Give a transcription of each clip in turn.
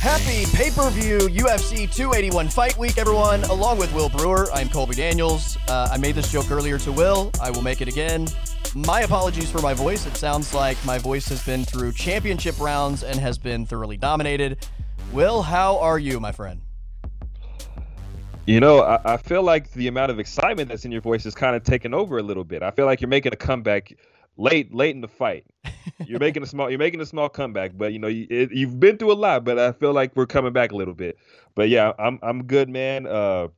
Happy pay per view UFC 281 Fight Week, everyone. Along with Will Brewer, I'm Colby Daniels. Uh, I made this joke earlier to Will. I will make it again. My apologies for my voice. It sounds like my voice has been through championship rounds and has been thoroughly dominated. Will, how are you, my friend? You know, I, I feel like the amount of excitement that's in your voice is kind of taking over a little bit. I feel like you're making a comeback late, late in the fight. You're making a small, you're making a small comeback, but you know, you, it, you've been through a lot. But I feel like we're coming back a little bit. But yeah, I'm, I'm good, man. Uh,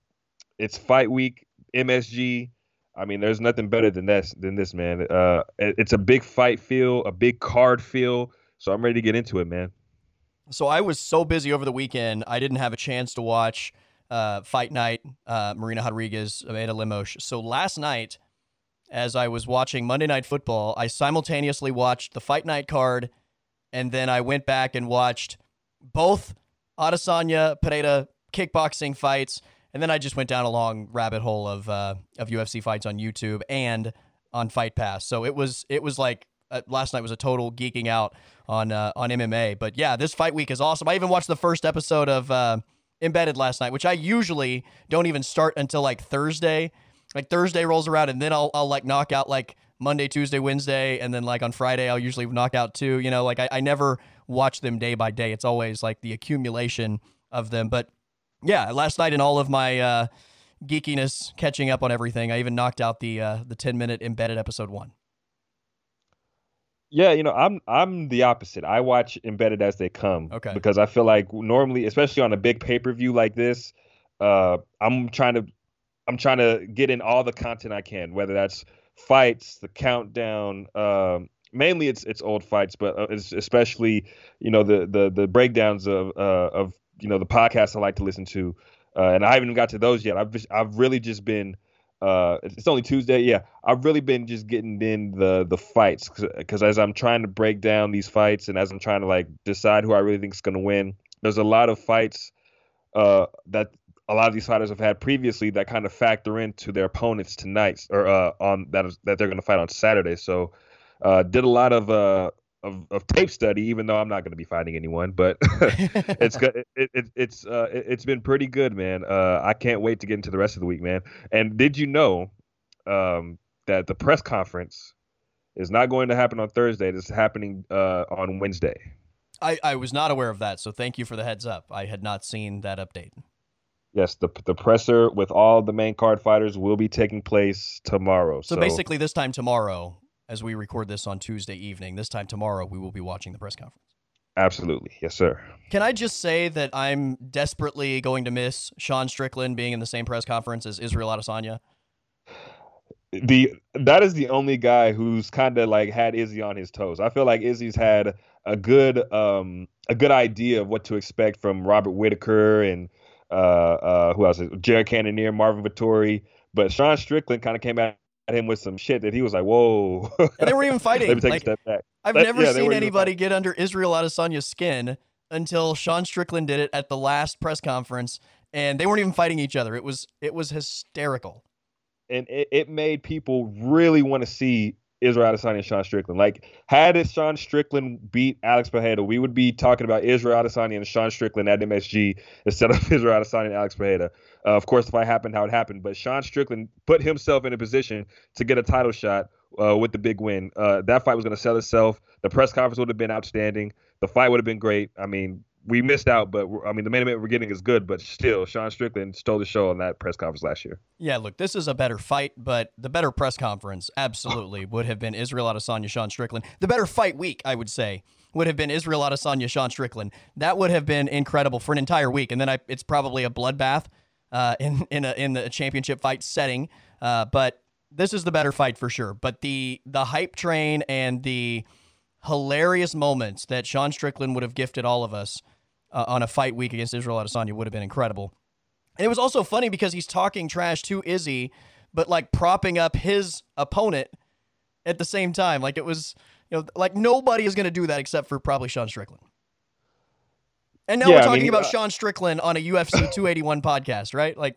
it's fight week, MSG. I mean, there's nothing better than this, than this, man. Uh, it, it's a big fight feel, a big card feel. So I'm ready to get into it, man. So I was so busy over the weekend, I didn't have a chance to watch uh, Fight Night, uh, Marina Rodriguez, Amanda Lemos. So last night, as I was watching Monday Night Football, I simultaneously watched the Fight Night card, and then I went back and watched both Adesanya Pereira kickboxing fights, and then I just went down a long rabbit hole of uh, of UFC fights on YouTube and on Fight Pass. So it was it was like uh, last night was a total geeking out on uh, on MMA. But yeah, this fight week is awesome. I even watched the first episode of uh, Embedded last night, which I usually don't even start until like Thursday. Like Thursday rolls around, and then I'll I'll like knock out like Monday, Tuesday, Wednesday, and then like on Friday I'll usually knock out two. You know, like I, I never watch them day by day. It's always like the accumulation of them. But yeah, last night in all of my uh, geekiness, catching up on everything, I even knocked out the uh, the ten minute embedded episode one. Yeah, you know, I'm I'm the opposite. I watch embedded as they come. Okay. Because I feel like normally, especially on a big pay per view like this, uh, I'm trying to I'm trying to get in all the content I can, whether that's fights, the countdown. Um, mainly, it's it's old fights, but uh, it's especially you know the the the breakdowns of uh, of you know the podcasts I like to listen to, uh, and I haven't even got to those yet. I've just, I've really just been uh it's only tuesday yeah i've really been just getting in the the fights because as i'm trying to break down these fights and as i'm trying to like decide who i really think is going to win there's a lot of fights uh that a lot of these fighters have had previously that kind of factor into their opponents tonight or uh on that is that they're going to fight on saturday so uh did a lot of uh of, of tape study, even though I'm not going to be fighting anyone. But it's good. It, it, it's uh, it, has been pretty good, man. Uh, I can't wait to get into the rest of the week, man. And did you know um, that the press conference is not going to happen on Thursday? It's happening uh, on Wednesday. I, I was not aware of that, so thank you for the heads up. I had not seen that update. Yes, the the presser with all the main card fighters will be taking place tomorrow. So, so basically, this time tomorrow, as we record this on Tuesday evening. This time tomorrow, we will be watching the press conference. Absolutely. Yes, sir. Can I just say that I'm desperately going to miss Sean Strickland being in the same press conference as Israel Adesanya? The that is the only guy who's kind of like had Izzy on his toes. I feel like Izzy's had a good um a good idea of what to expect from Robert Whittaker and uh uh who else? Jared Cannonier, Marvin Vettori, But Sean Strickland kind of came at him with some shit that he was like, "Whoa!" and they were even fighting. Let me take like, a step back. I've but, never yeah, seen anybody get under Israel Adesanya's skin until Sean Strickland did it at the last press conference, and they weren't even fighting each other. It was it was hysterical, and it, it made people really want to see Israel Adesanya and Sean Strickland. Like, had it Sean Strickland beat Alex Pereira, we would be talking about Israel Adesanya and Sean Strickland at MSG instead of Israel Adesanya and Alex Pereira. Uh, of course, if I happened, how it happened. But Sean Strickland put himself in a position to get a title shot uh, with the big win. Uh, that fight was going to sell itself. The press conference would have been outstanding. The fight would have been great. I mean, we missed out, but I mean, the main event we're getting is good, but still, Sean Strickland stole the show on that press conference last year. Yeah, look, this is a better fight, but the better press conference absolutely would have been Israel Adesanya, Sean Strickland. The better fight week, I would say, would have been Israel Adesanya, Sean Strickland. That would have been incredible for an entire week, and then I, it's probably a bloodbath uh, in in a, in the championship fight setting. Uh, but this is the better fight for sure. But the the hype train and the hilarious moments that Sean Strickland would have gifted all of us uh, on a fight week against Israel Adesanya would have been incredible. And it was also funny because he's talking trash to Izzy, but like propping up his opponent at the same time. Like it was, you know, like nobody is going to do that except for probably Sean Strickland. And now yeah, we're talking I mean, about uh, Sean Strickland on a UFC 281 podcast, right? Like,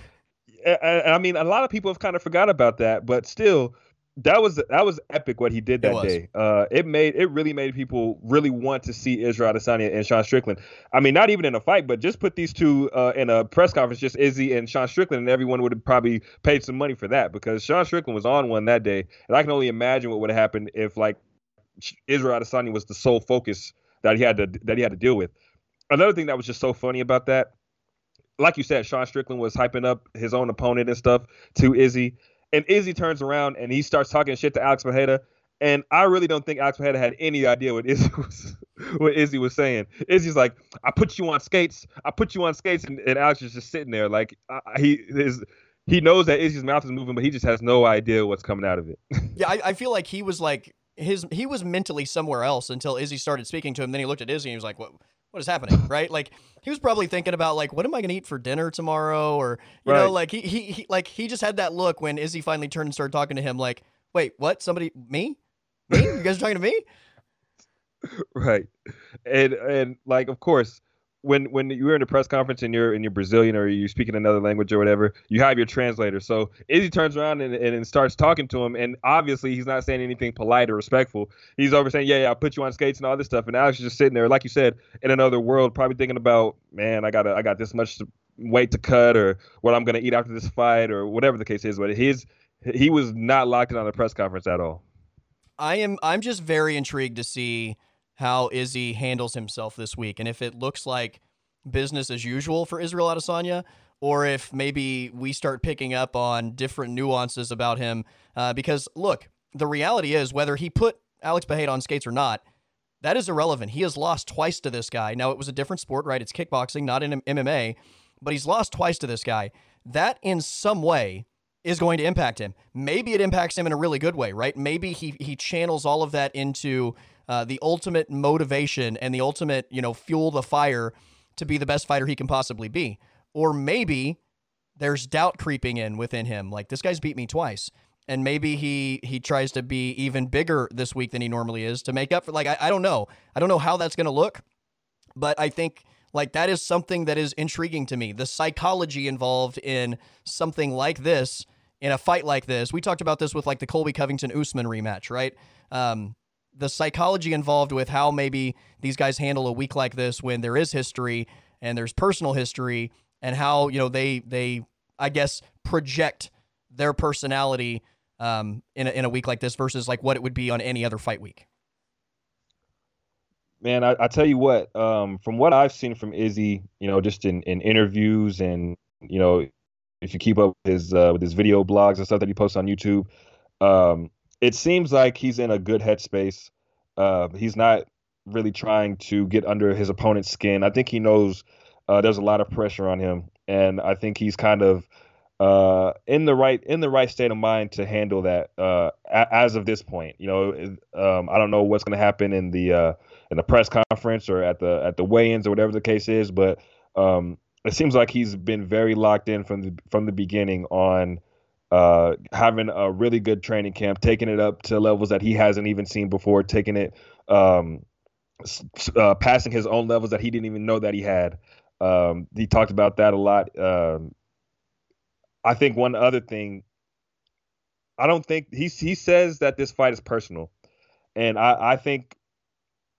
I, I mean, a lot of people have kind of forgot about that, but still, that was that was epic what he did that day. Uh, it made it really made people really want to see Israel Adesanya and Sean Strickland. I mean, not even in a fight, but just put these two uh, in a press conference, just Izzy and Sean Strickland, and everyone would have probably paid some money for that because Sean Strickland was on one that day, and I can only imagine what would have happened if like Israel Adesanya was the sole focus that he had to that he had to deal with. Another thing that was just so funny about that, like you said, Sean Strickland was hyping up his own opponent and stuff to Izzy and Izzy turns around and he starts talking shit to Alex Pereira. And I really don't think Alex Pereira had any idea what Izzy was what Izzy was saying. Izzy's like, "I put you on skates. I put you on skates," and, and Alex is just sitting there like uh, he is. He knows that Izzy's mouth is moving, but he just has no idea what's coming out of it. yeah, I, I feel like he was like his he was mentally somewhere else until Izzy started speaking to him. Then he looked at Izzy and he was like, "What? What is happening?" right? Like he was probably thinking about like, "What am I going to eat for dinner tomorrow?" Or you right. know, like he, he he like he just had that look when Izzy finally turned and started talking to him. Like, "Wait, what? Somebody me? Me? You guys are talking to me?" Right, and and like of course when when you're in a press conference and you're and you're Brazilian or you're speaking another language or whatever, you have your translator. So Izzy turns around and, and, and, starts talking to him, and obviously he's not saying anything polite or respectful. He's over saying, "Yeah, yeah, I'll put you on skates and all this stuff." And Alex is just sitting there, like you said, in another world, probably thinking about, "Man, I got I got this much weight to cut, or what I'm gonna eat after this fight, or whatever the case is." But his he was not locked in on the press conference at all. I am I'm just very intrigued to see how Izzy handles himself this week. And if it looks like business as usual for Israel Adesanya, or if maybe we start picking up on different nuances about him. Uh, because look, the reality is whether he put Alex Pereira on skates or not, that is irrelevant. He has lost twice to this guy. Now it was a different sport, right? It's kickboxing, not in MMA, but he's lost twice to this guy. That in some way is going to impact him. Maybe it impacts him in a really good way, right? Maybe he he channels all of that into uh, the ultimate motivation and the ultimate, you know, fuel the fire to be the best fighter he can possibly be. Or maybe there's doubt creeping in within him. Like this guy's beat me twice. And maybe he he tries to be even bigger this week than he normally is to make up for like I, I don't know. I don't know how that's gonna look, but I think like that is something that is intriguing to me. The psychology involved in something like this, in a fight like this. We talked about this with like the Colby Covington Usman rematch, right? Um, the psychology involved with how maybe these guys handle a week like this when there is history and there's personal history and how you know they they I guess project their personality um, in a, in a week like this versus like what it would be on any other fight week. Man, I, I tell you what, um, from what I've seen from Izzy, you know, just in, in interviews and you know, if you keep up with his uh, with his video blogs and stuff that he posts on YouTube, um, it seems like he's in a good headspace. Uh, he's not really trying to get under his opponent's skin. I think he knows uh, there's a lot of pressure on him, and I think he's kind of uh, in the right in the right state of mind to handle that uh, a- as of this point. You know, um, I don't know what's going to happen in the uh, in the press conference or at the at the weigh-ins or whatever the case is, but um, it seems like he's been very locked in from the from the beginning on uh, having a really good training camp, taking it up to levels that he hasn't even seen before, taking it, um, uh, passing his own levels that he didn't even know that he had. Um, he talked about that a lot. Um, I think one other thing, I don't think he he says that this fight is personal, and I, I think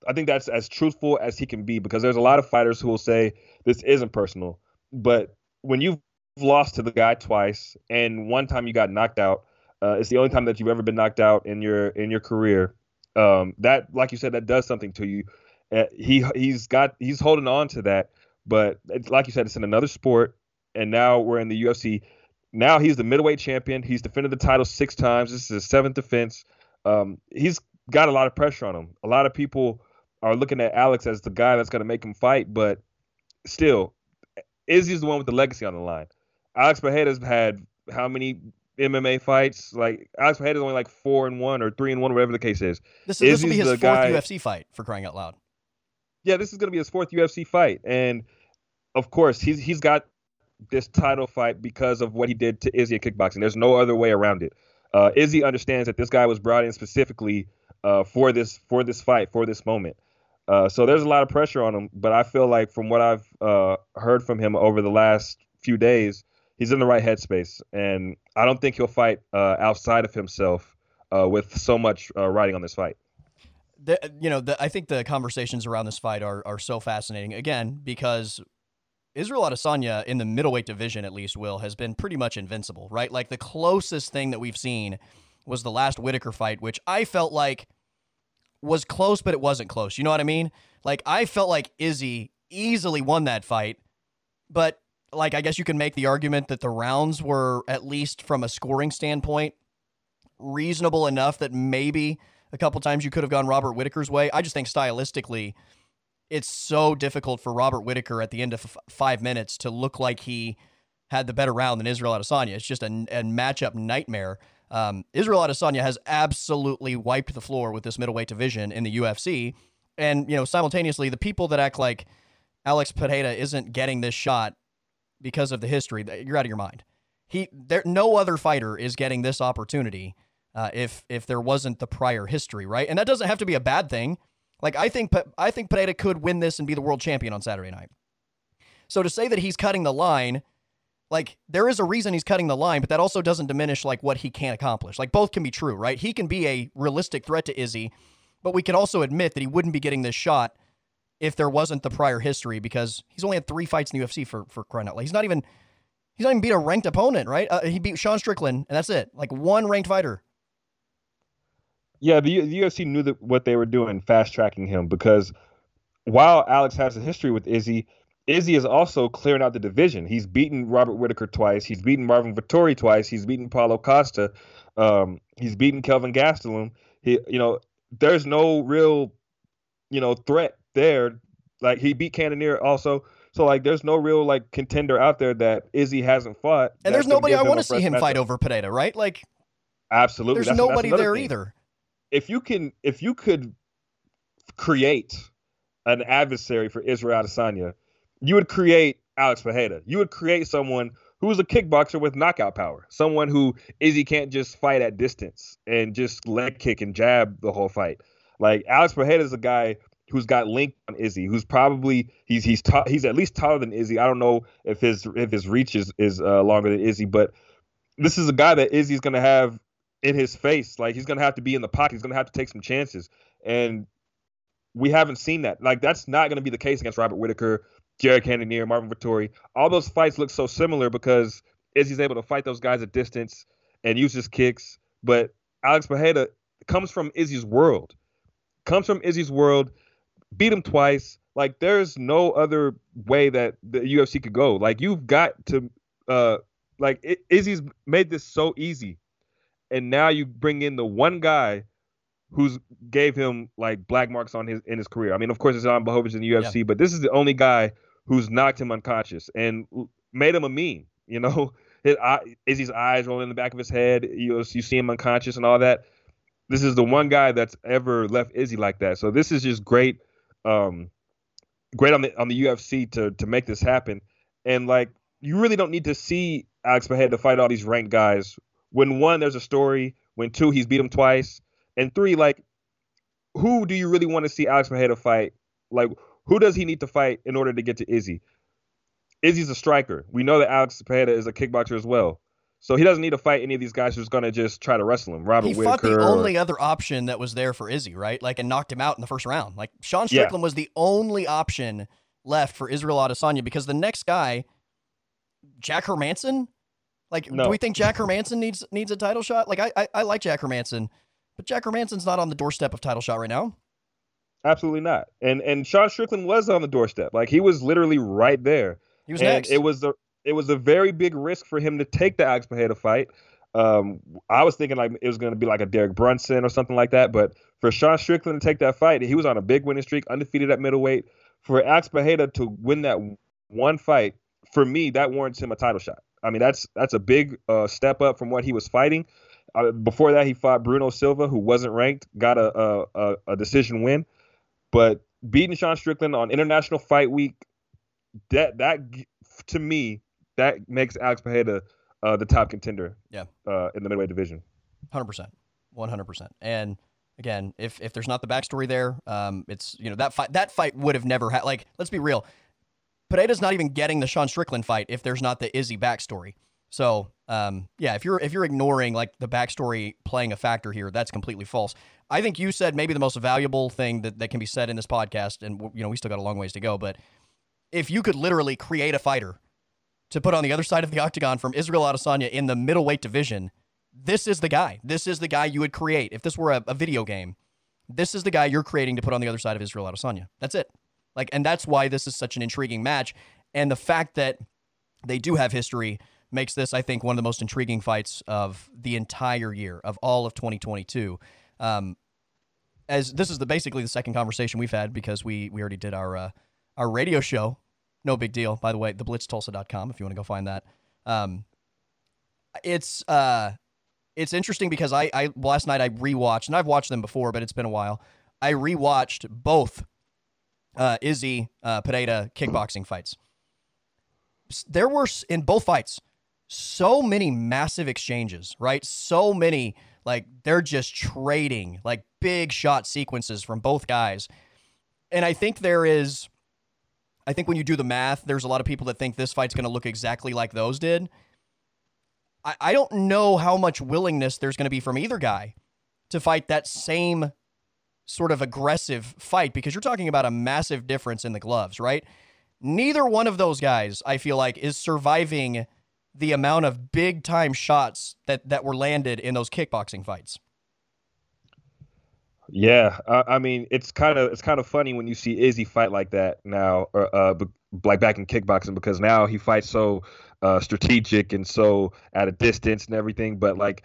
I think that's as truthful as he can be because there's a lot of fighters who will say this isn't personal, but when you've lost to the guy twice, and one time you got knocked out. Uh, it's the only time that you've ever been knocked out in your in your career. Um, that, like you said, that does something to you. Uh, he he's got he's holding on to that, but like you said, it's in another sport, and now we're in the UFC. Now he's the middleweight champion. He's defended the title six times. This is his seventh defense. Um, he's got a lot of pressure on him. A lot of people are looking at Alex as the guy that's going to make him fight, but still, Izzy's the one with the legacy on the line. Alex Pereira's had how many MMA fights? Like Alex Pereira's only like four and one or three and one, whatever the case is. This, is, this will be his fourth guy, UFC fight for crying out loud. Yeah, this is going to be his fourth UFC fight, and of course he's he's got this title fight because of what he did to Izzy at kickboxing. There's no other way around it. Uh, Izzy understands that this guy was brought in specifically uh, for this for this fight for this moment. Uh, so there's a lot of pressure on him, but I feel like from what I've uh, heard from him over the last few days, he's in the right headspace, and I don't think he'll fight uh, outside of himself uh, with so much uh, riding on this fight. The, you know, the, I think the conversations around this fight are are so fascinating. Again, because Israel Adesanya in the middleweight division, at least, Will has been pretty much invincible, right? Like the closest thing that we've seen was the last Whittaker fight, which I felt like was close, but it wasn't close. You know what I mean? Like I felt like Izzy easily won that fight, but like I guess you can make the argument that the rounds were at least from a scoring standpoint reasonable enough that maybe a couple times you could have gone Robert Whittaker's way. I just think stylistically it's so difficult for Robert Whittaker at the end of f- 5 minutes to look like he had the better round than Israel Adesanya. It's just a, a matchup nightmare. Um, Israel Adesanya has absolutely wiped the floor with this middleweight division in the UFC. And, you know, simultaneously, the people that act like Alex Pereira isn't getting this shot because of the history, you're out of your mind. He, there, no other fighter is getting this opportunity uh, if if there wasn't the prior history, right? And that doesn't have to be a bad thing. Like I think, I think Pereira could win this and be the world champion on Saturday night. So to say that he's cutting the line like there is a reason he's cutting the line, but that also doesn't diminish like what he can accomplish. Like both can be true, right? He can be a realistic threat to Izzy, but we can also admit that he wouldn't be getting this shot if there wasn't the prior history because he's only had three fights in the UFC for for crying out loud. He's not even he's not even beat a ranked opponent, right? Uh, he beat Sean Strickland, and that's it. Like one ranked fighter. Yeah, the, the UFC knew that what they were doing, fast tracking him, because while Alex has a history with Izzy, Izzy is also clearing out the division. He's beaten Robert Whittaker twice. He's beaten Marvin Vettori twice. He's beaten Paulo Costa. Um, he's beaten Kelvin Gastelum. He, you know, there's no real, you know, threat there. Like he beat Cannonier also. So like, there's no real like contender out there that Izzy hasn't fought. And there's nobody I want to see him fight over Pereira, right? Like, absolutely. There's that's, nobody that's there thing. either. If you can, if you could create an adversary for Israel Adesanya you would create Alex Pereira. You would create someone who's a kickboxer with knockout power, someone who Izzy can't just fight at distance and just leg kick and jab the whole fight. Like Alex Pereira is a guy who's got linked on Izzy, who's probably he's he's he's at least taller than Izzy. I don't know if his if his reach is is uh, longer than Izzy, but this is a guy that Izzy's gonna have in his face. Like he's gonna have to be in the pocket. He's gonna have to take some chances, and we haven't seen that. Like that's not gonna be the case against Robert Whittaker Jared Cannonier, Marvin Vettori. All those fights look so similar because Izzy's able to fight those guys at distance and use his kicks. But Alex Pereira comes from Izzy's world, comes from Izzy's world, beat him twice. Like there's no other way that the UFC could go. Like you've got to, uh, like it, Izzy's made this so easy, and now you bring in the one guy who's gave him like black marks on his in his career. I mean, of course, it's on Blachowicz in the UFC, yeah. but this is the only guy who's knocked him unconscious and made him a meme. You know, his eye, Izzy's eyes rolling in the back of his head. You you see him unconscious and all that. This is the one guy that's ever left Izzy like that. So this is just great, um, great on the on the UFC to to make this happen. And like, you really don't need to see Alex Pereira to fight all these ranked guys. When one, there's a story. When two, he's beat him twice. And three, like, who do you really want to see Alex Pereira fight? Like, who does he need to fight in order to get to Izzy? Izzy's a striker. We know that Alex Pereira is a kickboxer as well. So he doesn't need to fight any of these guys who's going to just try to wrestle him. Robert he Whittaker fought the only other option that was there for Izzy, right? Like, and knocked him out in the first round. Like, Sean Strickland yeah. was the only option left for Israel Adesanya because the next guy, Jack Hermansson, like, no. do we think Jack Hermansson needs needs a title shot? Like, I, I, I like Jack Hermansson, but Jack Hermansson's not on the doorstep of title shot right now. Absolutely not. And and Sean Strickland was on the doorstep. Like he was literally right there. He was and next. It was a it was a very big risk for him to take the Alex Pereira fight. Um, I was thinking like it was going to be like a Derek Brunson or something like that. But for Sean Strickland to take that fight, he was on a big winning streak, undefeated at middleweight. For Alex Pereira to win that one fight, for me, that warrants him a title shot. I mean, that's that's a big uh, step up from what he was fighting. Uh, before that, he fought Bruno Silva, who wasn't ranked, got a a, a decision win. But beating Sean Strickland on International Fight Week, that that to me that makes Alex Pereira uh, the top contender. Yeah. Uh, in the middleweight division. Hundred percent, one hundred percent. And again, if if there's not the backstory there, um, it's you know that fight that fight would have never had. Like, let's be real. Pereira's not even getting the Sean Strickland fight if there's not the Izzy backstory. So, um, yeah, if you're if you're ignoring like the backstory playing a factor here, that's completely false. I think you said maybe the most valuable thing that, that can be said in this podcast, and you know we still got a long ways to go, but if you could literally create a fighter to put on the other side of the octagon from Israel Adesanya in the middleweight division, this is the guy. This is the guy you would create if this were a, a video game. This is the guy you're creating to put on the other side of Israel Adesanya. That's it. Like, and that's why this is such an intriguing match. And the fact that they do have history makes this, I think, one of the most intriguing fights of the entire year of all of 2022. Um, as this is the basically the second conversation we've had because we we already did our uh, our radio show. No big deal, by the way. Theblitztulsa.com if you want to go find that. Um, it's uh, it's interesting because I I last night I rewatched and I've watched them before, but it's been a while. I rewatched both uh, Izzy uh, Pereira kickboxing fights. There were in both fights so many massive exchanges, right? So many like they're just trading like big shot sequences from both guys. And I think there is I think when you do the math, there's a lot of people that think this fight's going to look exactly like those did. I, I don't know how much willingness there's going to be from either guy to fight that same sort of aggressive fight because you're talking about a massive difference in the gloves, right? Neither one of those guys, I feel like, is surviving the amount of big time shots that that were landed in those kickboxing fights. Yeah, I, I mean it's kind of it's kind of funny when you see Izzy fight like that now, or uh, like back in kickboxing because now he fights so uh, strategic and so at a distance and everything. But like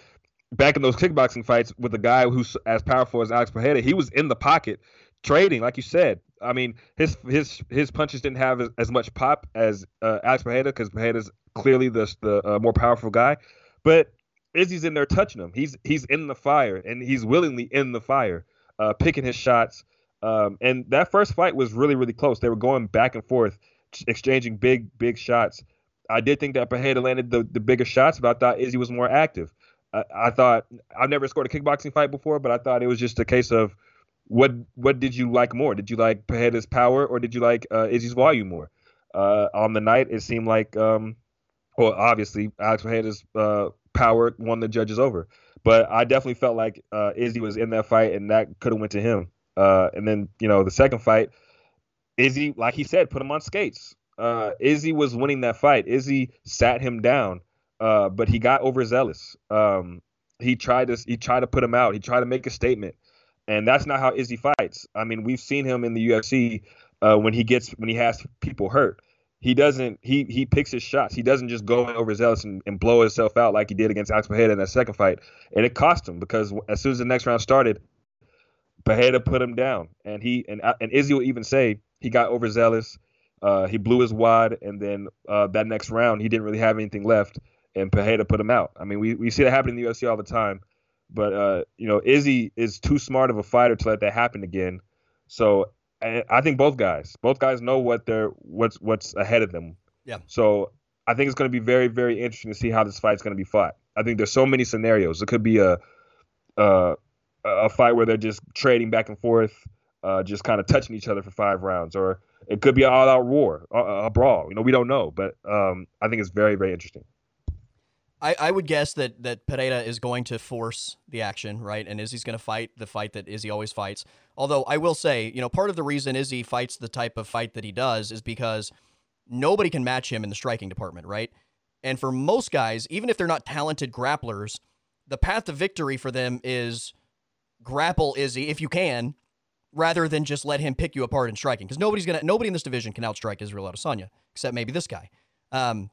back in those kickboxing fights with a guy who's as powerful as Alex Pereira, he was in the pocket trading, like you said. I mean, his his his punches didn't have as, as much pop as uh, Alex Pereira because Pereira's clearly the the uh, more powerful guy, but Izzy's in there touching him. He's he's in the fire and he's willingly in the fire, uh, picking his shots. Um, and that first fight was really really close. They were going back and forth, exchanging big big shots. I did think that Pereira landed the, the bigger shots, but I thought Izzy was more active. I, I thought I've never scored a kickboxing fight before, but I thought it was just a case of what what did you like more? Did you like Pereira's power or did you like uh, Izzy's volume more? Uh, on the night, it seemed like um, well, obviously Alex Pereira's uh, power won the judges over, but I definitely felt like uh, Izzy was in that fight, and that could have went to him. Uh, and then you know the second fight, Izzy, like he said, put him on skates. Uh, Izzy was winning that fight. Izzy sat him down, uh, but he got overzealous. Um, he tried to he tried to put him out. He tried to make a statement, and that's not how Izzy fights. I mean, we've seen him in the UFC uh, when he gets when he has people hurt he doesn't he he picks his shots. He doesn't just go in overzealous and, and blow himself out like he did against Alex Pereira in that second fight. And it cost him because as soon as the next round started, Pereira put him down. And he and and Izzy will even say he got overzealous. Uh, he blew his wad, and then uh, that next round he didn't really have anything left, and Pereira put him out. I mean, we, we see that happen in the UFC all the time, but uh, you know, Izzy is too smart of a fighter to let that happen again. So I think both guys, both guys know what they're what's what's ahead of them. Yeah. So I think it's going to be very very interesting to see how this fight's going to be fought. I think there's so many scenarios. It could be a a, a fight where they're just trading back and forth, uh, just kind of touching each other for five rounds, or it could be an all-out war, a, a brawl. You know, we don't know, but um, I think it's very very interesting. I, I would guess that that Pereira is going to force the action, right? And Izzy's going to fight the fight that Izzy always fights. Although I will say, you know, part of the reason Izzy fights the type of fight that he does is because nobody can match him in the striking department, right? And for most guys, even if they're not talented grapplers, the path to victory for them is grapple Izzy if you can, rather than just let him pick you apart in striking. Because nobody's gonna nobody in this division can outstrike Israel Adesanya, except maybe this guy. Um,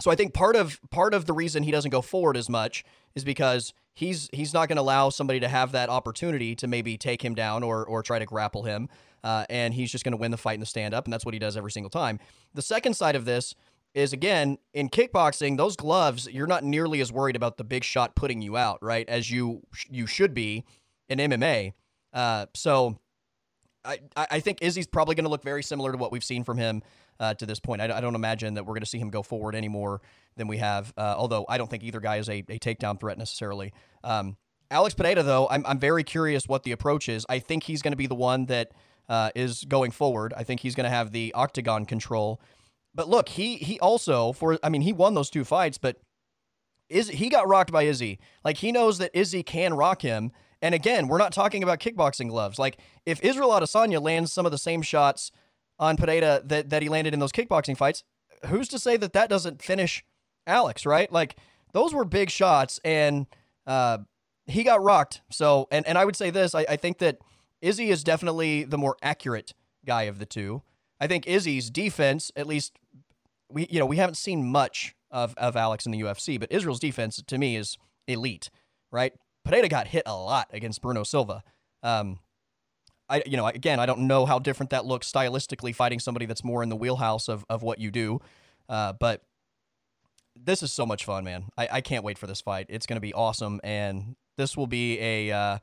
so I think part of part of the reason he doesn't go forward as much is because he's he's not going to allow somebody to have that opportunity to maybe take him down or or try to grapple him, uh, and he's just going to win the fight in the stand up, and that's what he does every single time. The second side of this is again in kickboxing, those gloves you're not nearly as worried about the big shot putting you out, right? As you you should be in MMA. Uh, so I I think Izzy's probably going to look very similar to what we've seen from him uh, to this point. I, I, don't imagine that we're going to see him go forward any more than we have, uh, although I don't think either guy is a, a takedown threat necessarily. Um, Alex Pereira, though, I'm, I'm very curious what the approach is. I think he's going to be the one that uh, is going forward. I think he's going to have the octagon control. But look, he he also for I mean he won those two fights, but Is he got rocked by Izzy? Like he knows that Izzy can rock him. And again, we're not talking about kickboxing gloves. Like if Israel Adesanya lands some of the same shots on Pereira that that he landed in those kickboxing fights, who's to say that that doesn't finish Alex? Right? Like those were big shots, and uh, he got rocked. So, and and I would say this: I, I think that Izzy is definitely the more accurate guy of the two. I think Izzy's defense, at least we you know we haven't seen much of of Alex in the UFC, but Israel's defense to me is elite, right? Pereira got hit a lot against Bruno Silva. Um, I you know again I don't know how different that looks stylistically fighting somebody that's more in the wheelhouse of of what you do, uh, but this is so much fun, man. I, I can't wait for this fight. It's going to be awesome, and this will be a uh,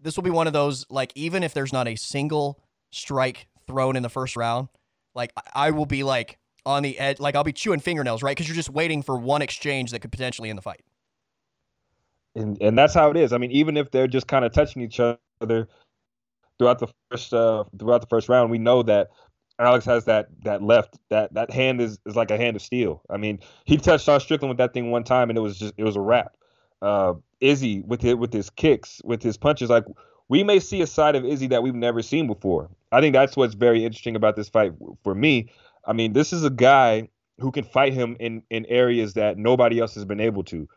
this will be one of those like even if there's not a single strike thrown in the first round, like I will be like on the edge, like I'll be chewing fingernails, right? Because you're just waiting for one exchange that could potentially end the fight. And and that's how it is. I mean, even if they're just kind of touching each other throughout the first uh, throughout the first round, we know that Alex has that that left that that hand is, is like a hand of steel. I mean, he touched on Strickland with that thing one time, and it was just it was a wrap. Uh, Izzy with it with his kicks, with his punches, like we may see a side of Izzy that we've never seen before. I think that's what's very interesting about this fight for me. I mean, this is a guy who can fight him in in areas that nobody else has been able to.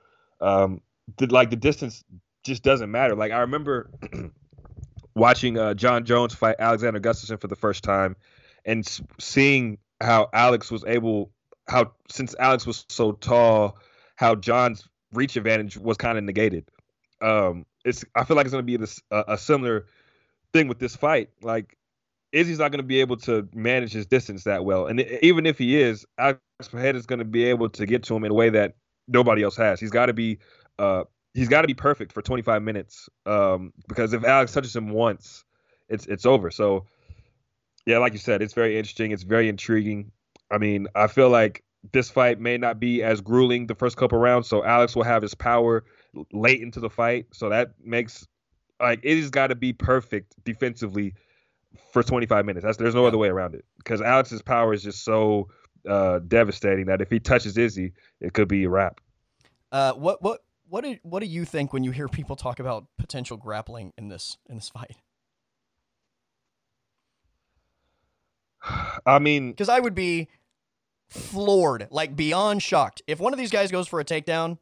Um, the, like the distance just doesn't matter. Like I remember watching uh, Jon Jones fight Alexander Gustafsson for the first time, and seeing how Alex was able, how since Alex was so tall, how Jon's reach advantage was kind of negated. Um, it's I feel like it's going to be this, a similar thing with this fight. Like Izzy's not going to be able to manage his distance that well, and even if he is, Alex Pereira is going to be able to get to him in a way that nobody else has. He's got to be uh, he's got to be perfect for 25 minutes um, because if Alex touches him once, it's it's over. So yeah, like you said, it's very interesting. It's very intriguing. I mean, I feel like this fight may not be as grueling the first couple rounds, so Alex will have his power late into the fight. So that makes like it has got to be perfect defensively for 25 minutes. That's there's no other way around it because Alex's power is just so uh, devastating that if he touches Izzy, it could be a wrap. Uh, what what what do what do you think when you hear people talk about potential grappling in this in this fight? I mean, because I would be floored, like beyond shocked. If one of these guys goes for a takedown,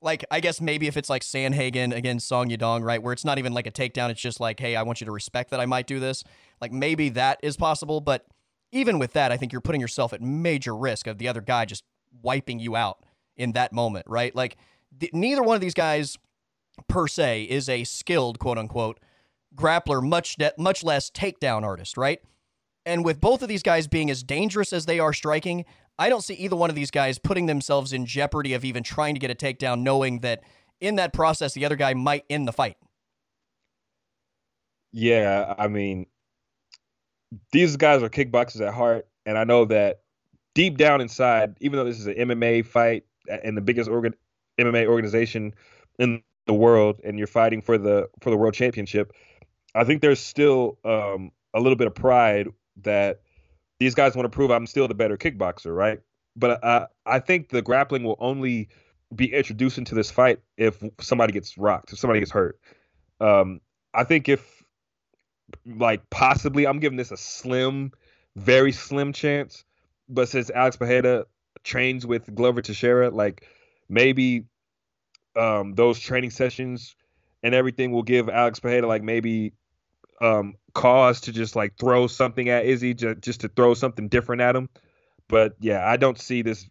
like I guess maybe if it's like Sandhagen against Song Yadong, right, where it's not even like a takedown, it's just like, hey, I want you to respect that I might do this. Like maybe that is possible, but even with that, I think you're putting yourself at major risk of the other guy just wiping you out in that moment, right? Like th- neither one of these guys per se is a skilled quote unquote grappler, much de- much less takedown artist, right? And with both of these guys being as dangerous as they are striking, I don't see either one of these guys putting themselves in jeopardy of even trying to get a takedown, knowing that in that process, the other guy might end the fight. Yeah, I mean, these guys are kickboxers at heart, and I know that deep down inside, even though this is an MMA fight uh, and the biggest organ- MMA organization in the world, and you're fighting for the for the world championship, I think there's still um, a little bit of pride that these guys want to prove I'm still the better kickboxer, right? But uh, I think the grappling will only be introduced into this fight if somebody gets rocked, if somebody gets hurt. Um, I think if, like, possibly, I'm giving this a slim, very slim chance. But since Alex Pereira trains with Glover Teixeira, like, maybe um, those training sessions and everything will give Alex Pereira, like, maybe um, cause to just like throw something at Izzy, just, just to throw something different at him. But yeah, I don't see this.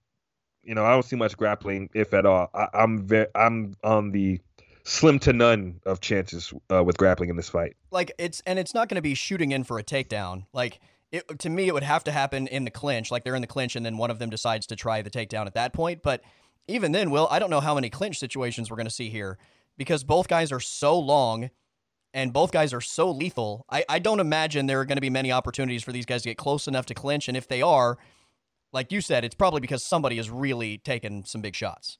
You know, I don't see much grappling, if at all. I, am very, I'm on the slim to none of chances uh, with grappling in this fight. Like it's and it's not going to be shooting in for a takedown. Like it, to me, it would have to happen in the clinch. Like they're in the clinch, and then one of them decides to try the takedown at that point. But even then, Will, I don't know how many clinch situations we're going to see here because both guys are so long and both guys are so lethal. I, I don't imagine there are going to be many opportunities for these guys to get close enough to clinch. And if they are, like you said, it's probably because somebody has really taken some big shots.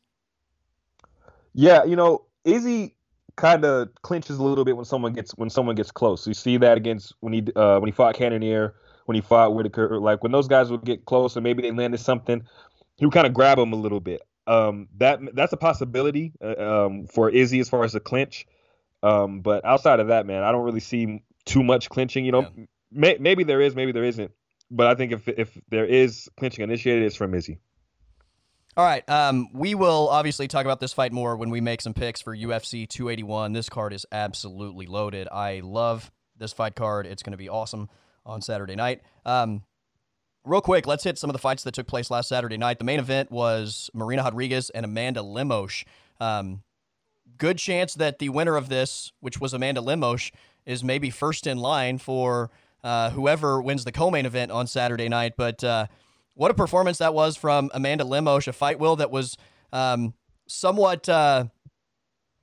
Yeah, you know, Izzy kind of clinches a little bit when someone gets when someone gets close. You see that against when he uh, when he fought Cannonier, when he fought Whittaker, like when those guys would get close and maybe they landed something, he would kind of grab them a little bit. Um, that that's a possibility uh, um, for Izzy as far as the clinch. Um, but outside of that, man, I don't really see too much clinching. You know, yeah. may, maybe there is, maybe there isn't. But I think if if there is clinching initiated, it's from Izzy. All right. Um, we will obviously talk about this fight more when we make some picks for UFC 281. This card is absolutely loaded. I love this fight card. It's going to be awesome on Saturday night. Um, real quick, let's hit some of the fights that took place last Saturday night. The main event was Marina Rodriguez and Amanda Lemos. Um, good chance that the winner of this, which was Amanda Lemos, is maybe first in line for uh, whoever wins the co-main event on Saturday night. But uh, what a performance that was from Amanda Lemos, a fight will that was um, somewhat uh,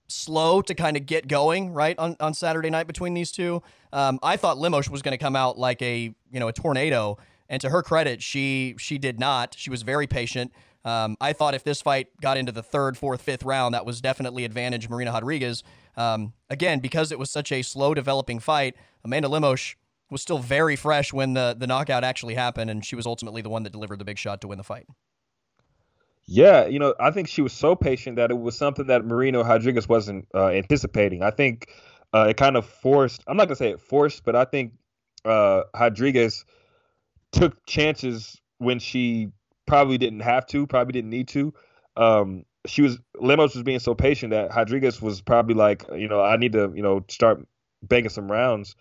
slow to kind of get going right on, on Saturday night between these two. Um, I thought Lemos was going to come out like a you know a tornado, and to her credit, she she did not. She was very patient. Um, I thought if this fight got into the third, fourth, fifth round, that was definitely advantage Marina Rodriguez. Um, again, because it was such a slow developing fight, Amanda Lemos was still very fresh when the the knockout actually happened, and she was ultimately the one that delivered the big shot to win the fight. Yeah, you know, I think she was so patient that it was something that Marina Rodriguez wasn't uh, anticipating. I think uh, it kind of forced. I'm not gonna say it forced, but I think uh, Rodriguez took chances when she probably didn't have to, probably didn't need to. Um, she was Lemos was being so patient that Rodriguez was probably like, you know, I need to, you know, start banging some rounds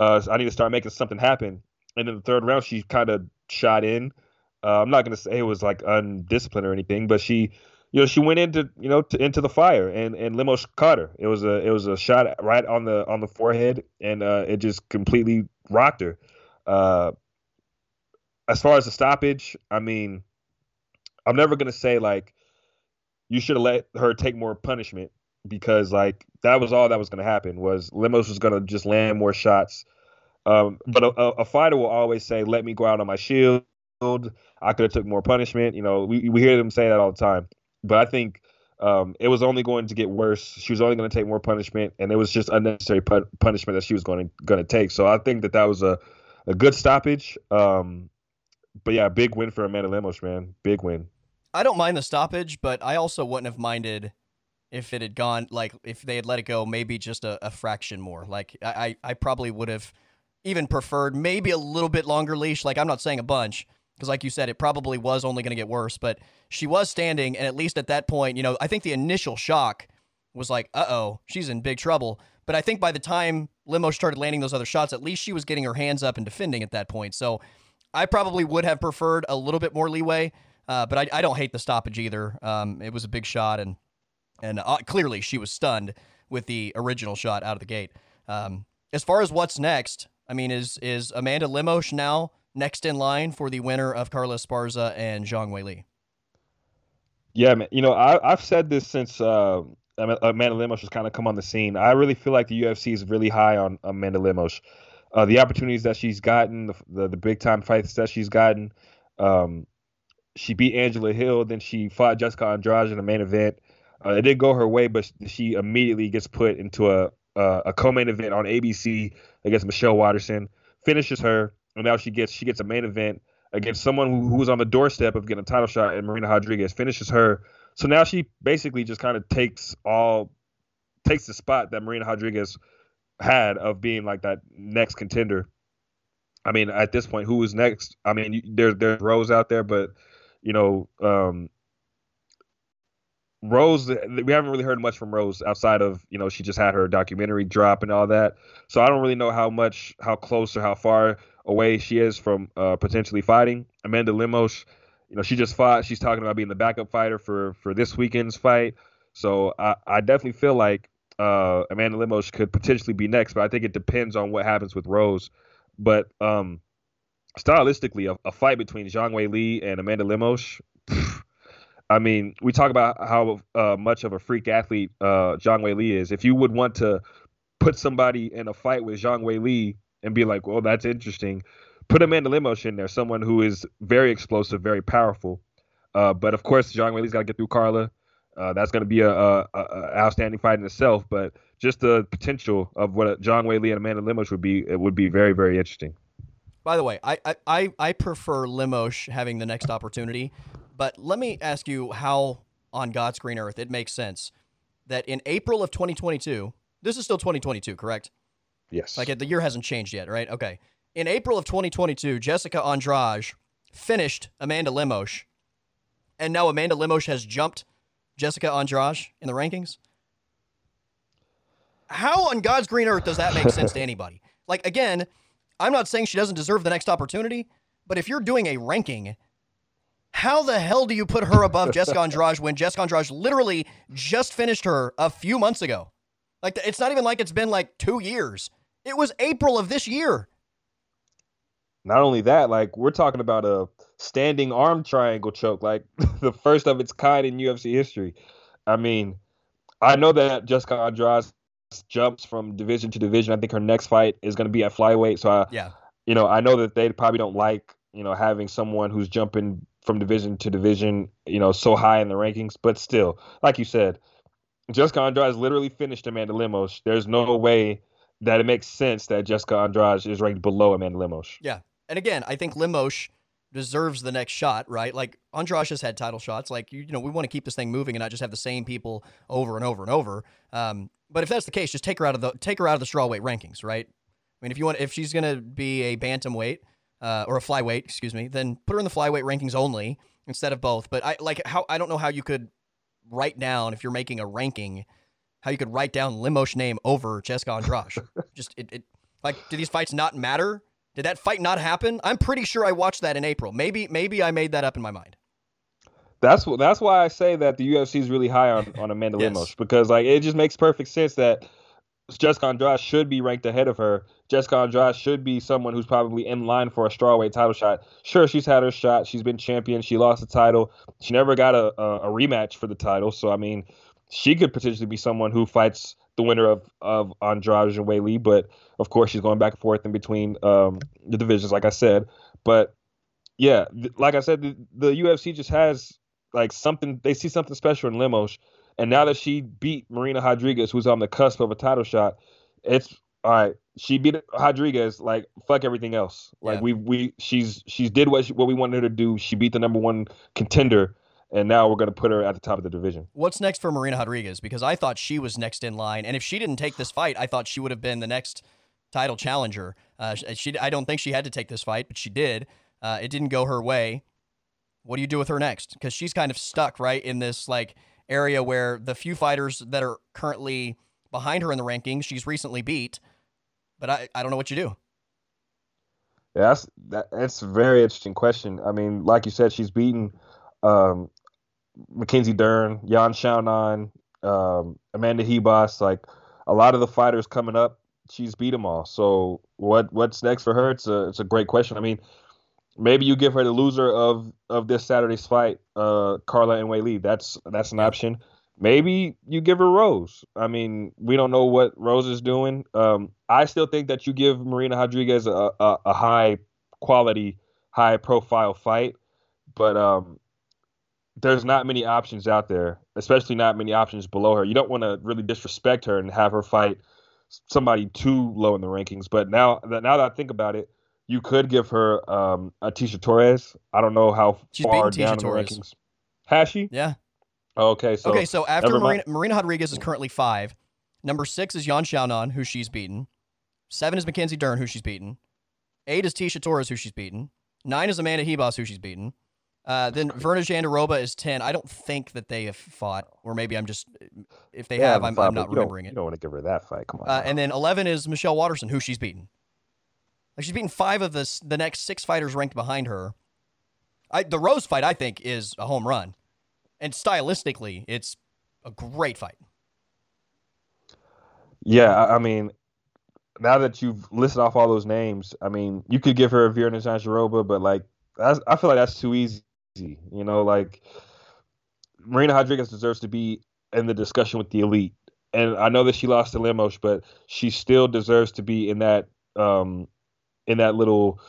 uh, I need to start making something happen. And in the third round, she kind of shot in. Uh, I'm not to say it was like undisciplined or anything, but she, you know, she went into, you know, to, into the fire, and and Lemos caught her. It was a it was a shot right on the on the forehead, and uh, it just completely rocked her. As far as the stoppage, I mean, I'm never to say like you should have let her take more punishment because like that was all that was to happen was Lemos was to just land more shots. Um, but a, a, fighter will always say, "Let me go out on my shield. I could have took more punishment." You know, we we hear them say that all the time. But I think um, it was only going to get worse. She was only going to take more punishment, and it was just unnecessary pu- punishment that she was going to going to take. So I think that that was a a good stoppage. Um, but yeah, big win for Amanda Lemos, man. Big win. I don't mind the stoppage, but I also wouldn't have minded if it had gone like if they had let it go maybe just a, a fraction more like I, I probably would have even preferred maybe a little bit longer leash like i'm not saying a bunch because like you said it probably was only going to get worse but she was standing and at least at that point you know i think the initial shock was like uh-oh she's in big trouble but i think by the time limo started landing those other shots at least she was getting her hands up and defending at that point so i probably would have preferred a little bit more leeway uh, but I, I, don't hate the stoppage either um, it was a big shot and and uh, clearly she was stunned with the original shot out of the gate. Um, as far as what's next, I mean, is is Amanda Lemos now next in line for the winner of Carla Esparza and Zhang Weili? Yeah, man. You know, I, have said this since uh, Amanda Lemos has kind of come on the scene. I really feel like the UFC is really high on Amanda Lemos. Uh, the opportunities that she's gotten, the, the, the big time fights that she's gotten. Um, she beat Angela Hill, then she fought Jessica Andrade in the main event. Uh, it didn't go her way, but she immediately gets put into a uh, a co-main event on ABC against Michelle Waterson, finishes her, and now she gets she gets a main event against someone who, who was on the doorstep of getting a title shot, and Marina Rodriguez finishes her. So now she basically just kind of takes all takes the spot that Marina Rodriguez had of being like that next contender. I mean, at this point, who is next? I mean, there's there's Rose out there, but you know, um, Rose, we haven't really heard much from Rose outside of you know she just had her documentary drop and all that. So I don't really know how much, how close or how far away she is from uh, potentially fighting. Amanda Lemos, you know, she just fought. She's talking about being the backup fighter for for this weekend's fight. So I, I definitely feel like uh, Amanda Lemos could potentially be next, but I think it depends on what happens with Rose. But um, stylistically, a, a fight between Zhang Weili and Amanda Lemos. Pff, I mean, we talk about how uh, much of a freak athlete uh, Zhang Weili is. If you would want to put somebody in a fight with Zhang Weili and be like, well, that's interesting, put Amanda Lemos in there, someone who is very explosive, very powerful. Uh, but of course, Zhang Weili's got to get through Carla. Uh, that's going to be a, a, a, outstanding fight in itself. But just the potential of what Zhang Weili and Amanda Lemos would be, it would be very, very interesting. By the way, I I, I prefer Lemos having the next opportunity but let me ask you how on God's green earth, it makes sense that in April of 2022, this is still 2022, correct? Yes. Like the year hasn't changed yet, right? Okay. In April of 2022, Jessica Andrade finished Amanda Lemos, and now Amanda Lemos has jumped Jessica Andrade in the rankings. How on God's green earth does that make sense to anybody? Like, again, I'm not saying she doesn't deserve the next opportunity, but if you're doing a ranking, how the hell do you put her above Jessica Andrade when Jessica Andrade literally just finished her a few months ago? Like, it's not even like it's been like two years. It was April of this year. Not only that, like we're talking about a standing arm triangle choke, like the first of its kind in UFC history. I mean, I know that Jessica Andrade jumps from division to division. I think her next fight is going to be at flyweight. So I, yeah, you know, I know that they probably don't like you know having someone who's jumping from division to division, you know, so high in the rankings. But still, like you said, Jessica Andrade literally finished Amanda Lemos. There's no way that it makes sense that Jessica Andrade is ranked below Amanda Lemos. Yeah, and again, I think Lemos deserves the next shot, right? Like Andrade has had title shots. Like you, you know, we want to keep this thing moving and not just have the same people over and over and over. Um, but if that's the case, just take her out of the take her out of the strawweight rankings, right? I mean, if you want, if she's gonna be a bantamweight uh, or a flyweight, excuse me, then put her in the flyweight rankings only instead of both. But I like how I don't know how you could write down if you're making a ranking, how you could write down Lemos' name over Jessica Andrade. just it, it like do these fights not matter? Did that fight not happen? I'm pretty sure I watched that in April. Maybe maybe I made that up in my mind. That's what that's why I say that the UFC is really high on on Amanda yes. Lemos because like it just makes perfect sense that Jessica Andrade should be ranked ahead of her. Jessica Andrade should be someone who's probably in line for a strawweight title shot. Sure, she's had her shot. She's been champion. She lost the title. She never got a, a, a rematch for the title. So I mean, she could potentially be someone who fights the winner of of Andrade and Weili. But of course, she's going back and forth in between um, the divisions, like I said. But yeah, th- like I said, the, the UFC just has like something. They see something special in Lemos, and now that she beat Marina Rodriguez, who's on the cusp of a title shot, it's all right. She beat Rodriguez. Like fuck everything else. Like yeah. we we she's she's did what she, what we wanted her to do. She beat the number one contender and now we're going to put her at the top of the division. What's next for Marina Rodriguez? Because I thought she was next in line, and if she didn't take this fight, I thought she would have been the next title challenger. Uh, she, I don't think she had to take this fight, but she did. Uh, it didn't go her way. What do you do with her next? Because she's kind of stuck right in this like area where the few fighters that are currently behind her in the rankings, she's recently beat. But I, I don't know what you do. Yeah, that's that, that's a very interesting question. I mean, like you said, she's beaten um, Mackenzie Dern, Yan Xiaonan, um, Amanda Ribas, like a lot of the fighters coming up, she's beat them all. So what what's next for her? It's a it's a great question. I mean, maybe you give her the loser of of this Saturday's fight, uh, Carla and Weili. That's that's an option. Maybe you give her Rose. I mean, we don't know what Rose is doing. Um, I still think that you give Marina Rodriguez a, a, a high quality, high profile fight, but um, there's not many options out there, especially not many options below her. You don't want to really disrespect her and have her fight somebody too low in the rankings. But now that now that I think about it, you could give her um, a Tecia Torres. I don't know how She's far down in the rankings. Has she? Yeah. Okay. So okay. So after Marina, Marina Rodriguez is currently five. Number six is Yan Xiaonan, who she's beaten. Seven is Mackenzie Dern, who she's beaten. Eight is Tecia Torres, who she's beaten. Nine is Amanda Ribas, who she's beaten. Uh, then Virna Jandiroba is 10. I don't think that they have fought, or maybe I'm just, if they have, I'm, I'm, not remembering it. You don't want to give her that fight. Come on. Uh, and then 11 is Michelle Waterson, who she's beaten. Like she's beaten five of the, the next six fighters ranked behind her. I, the Rose fight, I think, is a home run. And stylistically, it's a great fight. Yeah, I mean, now that you've listed off all those names, I mean, you could give her a Virna Jandiroba, but like, I feel like that's too easy you know, like Marina Rodriguez deserves to be in the discussion with the elite. And I know that she lost to Lemos, but she still deserves to be in that um in that little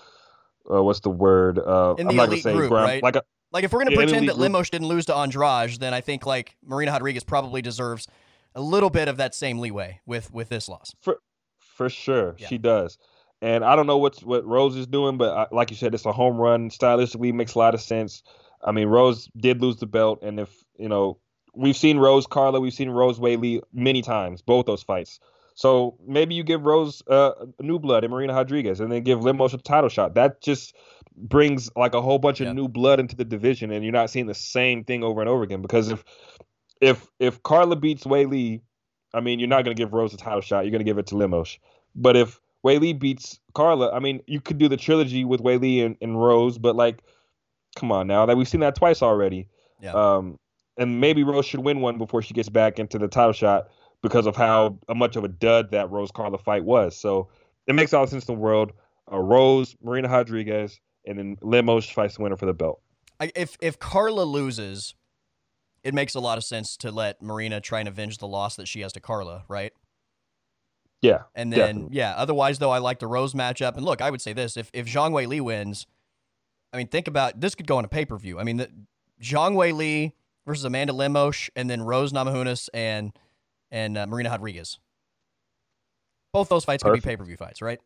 uh, what's the word? Uh, the I'm not gonna say group, ground, right? like a, like if we're gonna pretend that Lemos didn't lose to Andrade, then I think like Marina Rodriguez probably deserves a little bit of that same leeway with with this loss. For for sure, yeah. she does. And I don't know what's what Rose is doing, but I, like you said, it's a home run. Stylistically, makes a lot of sense. I mean, Rose did lose the belt, and if you know, we've seen Rose Carla, we've seen Rose Weili many times, both those fights. So maybe you give Rose uh, new blood and Marina Rodriguez, and then give Lemos a title shot. That just brings like a whole bunch of new blood into the division, and you're not seeing the same thing over and over again. Because if if if Carla beats Weili, I mean, you're not going to give Rose a title shot. You're going to give it to Lemos. But if Weili beats Carla, I mean, you could do the trilogy with Weili and, and Rose, but like, come on now, that like, we've seen that twice already. Yeah. Um, and maybe Rose should win one before she gets back into the title shot because of how much of a dud that Rose Carla fight was. So it makes all the sense in the world. Uh, Rose, Marina Rodriguez, and then Lemos fights the winner for the belt. If if Carla loses, it makes a lot of sense to let Marina try and avenge the loss that she has to Carla, right? Yeah. And then definitely. yeah, otherwise though I like the Rose matchup. And look, I would say this, if if Zhang Weili wins, I mean think about this could go on a pay-per-view. I mean the Zhang Weili versus Amanda Lemos and then Rose Namajunas and and uh, Marina Rodriguez. Both those fights Perfect. could be pay-per-view fights, right?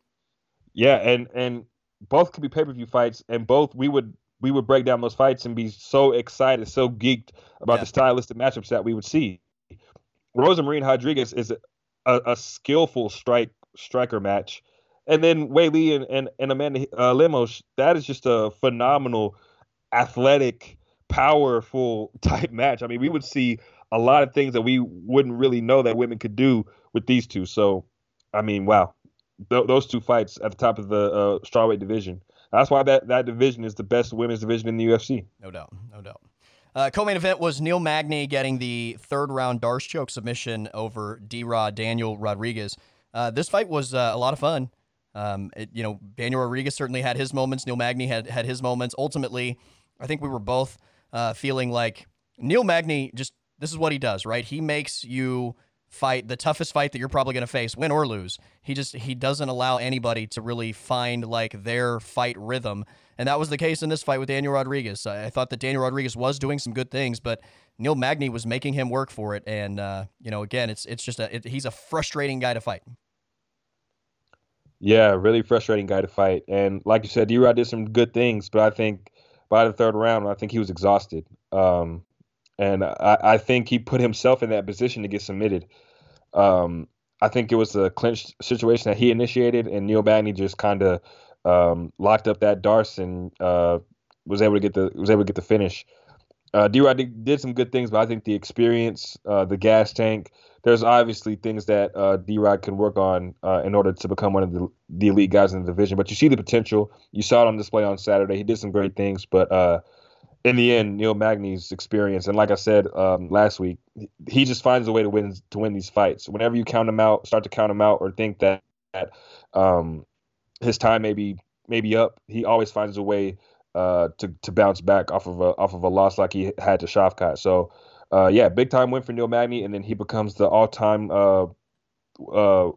Yeah, and and both could be pay-per-view fights and both we would we would break down those fights and be so excited, so geeked about yeah. the stylistic matchups that we would see. Rosa Marina Rodriguez is a, a, skillful strike striker match, and then Weili and and, and Amanda uh, Lemos. That is just a phenomenal, athletic, powerful type match. I mean, we would see a lot of things that we wouldn't really know that women could do with these two. So, I mean, wow, Th- those two fights at the top of the uh, strawweight division that's why that, that division is the best women's division in the UFC. No doubt. No doubt. Uh, co-main event was Neil Magny getting the third round D'Arce choke submission over D-Rod Daniel Rodriguez. Uh, this fight was uh, a lot of fun. Um, it, you know, Daniel Rodriguez certainly had his moments. Neil Magny had had his moments. Ultimately, I think we were both uh, feeling like Neil Magny just this is what he does, right? He makes you fight, the toughest fight that you're probably going to face, win or lose. He just he doesn't allow anybody to really find like their fight rhythm, and that was the case in this fight with Daniel Rodriguez. I, I thought that Daniel Rodriguez was doing some good things, but Neil Magny was making him work for it, and uh, you know, again, it's it's just a it, he's a frustrating guy to fight. Yeah, really frustrating guy to fight, and like you said, D-Rod did some good things, but I think by the third round, I think he was exhausted. Um, and I, I, think he put himself in that position to get submitted. Um, I think it was a clinched situation that he initiated, and Neil Magny just kind of um, locked up that Darson, uh, was able to get the was able to get the finish. Uh, D-Rod did, did, some good things, but I think the experience, uh, the gas tank, there's obviously things that uh, D-Rod can work on uh, in order to become one of the, the elite guys in the division. But you see the potential. You saw it on display on Saturday. He did some great things, but uh, in the end, Neil Magny's experience, and like I said um, last week, he just finds a way to win to win these fights. Whenever you count him out, start to count him out, or think that, that um, his time maybe maybe up, he always finds a way uh, to to bounce back off of a off of a loss like he had to Shavkat. So, uh, yeah, big time win for Neil Magny, and then he becomes the all time uh, uh,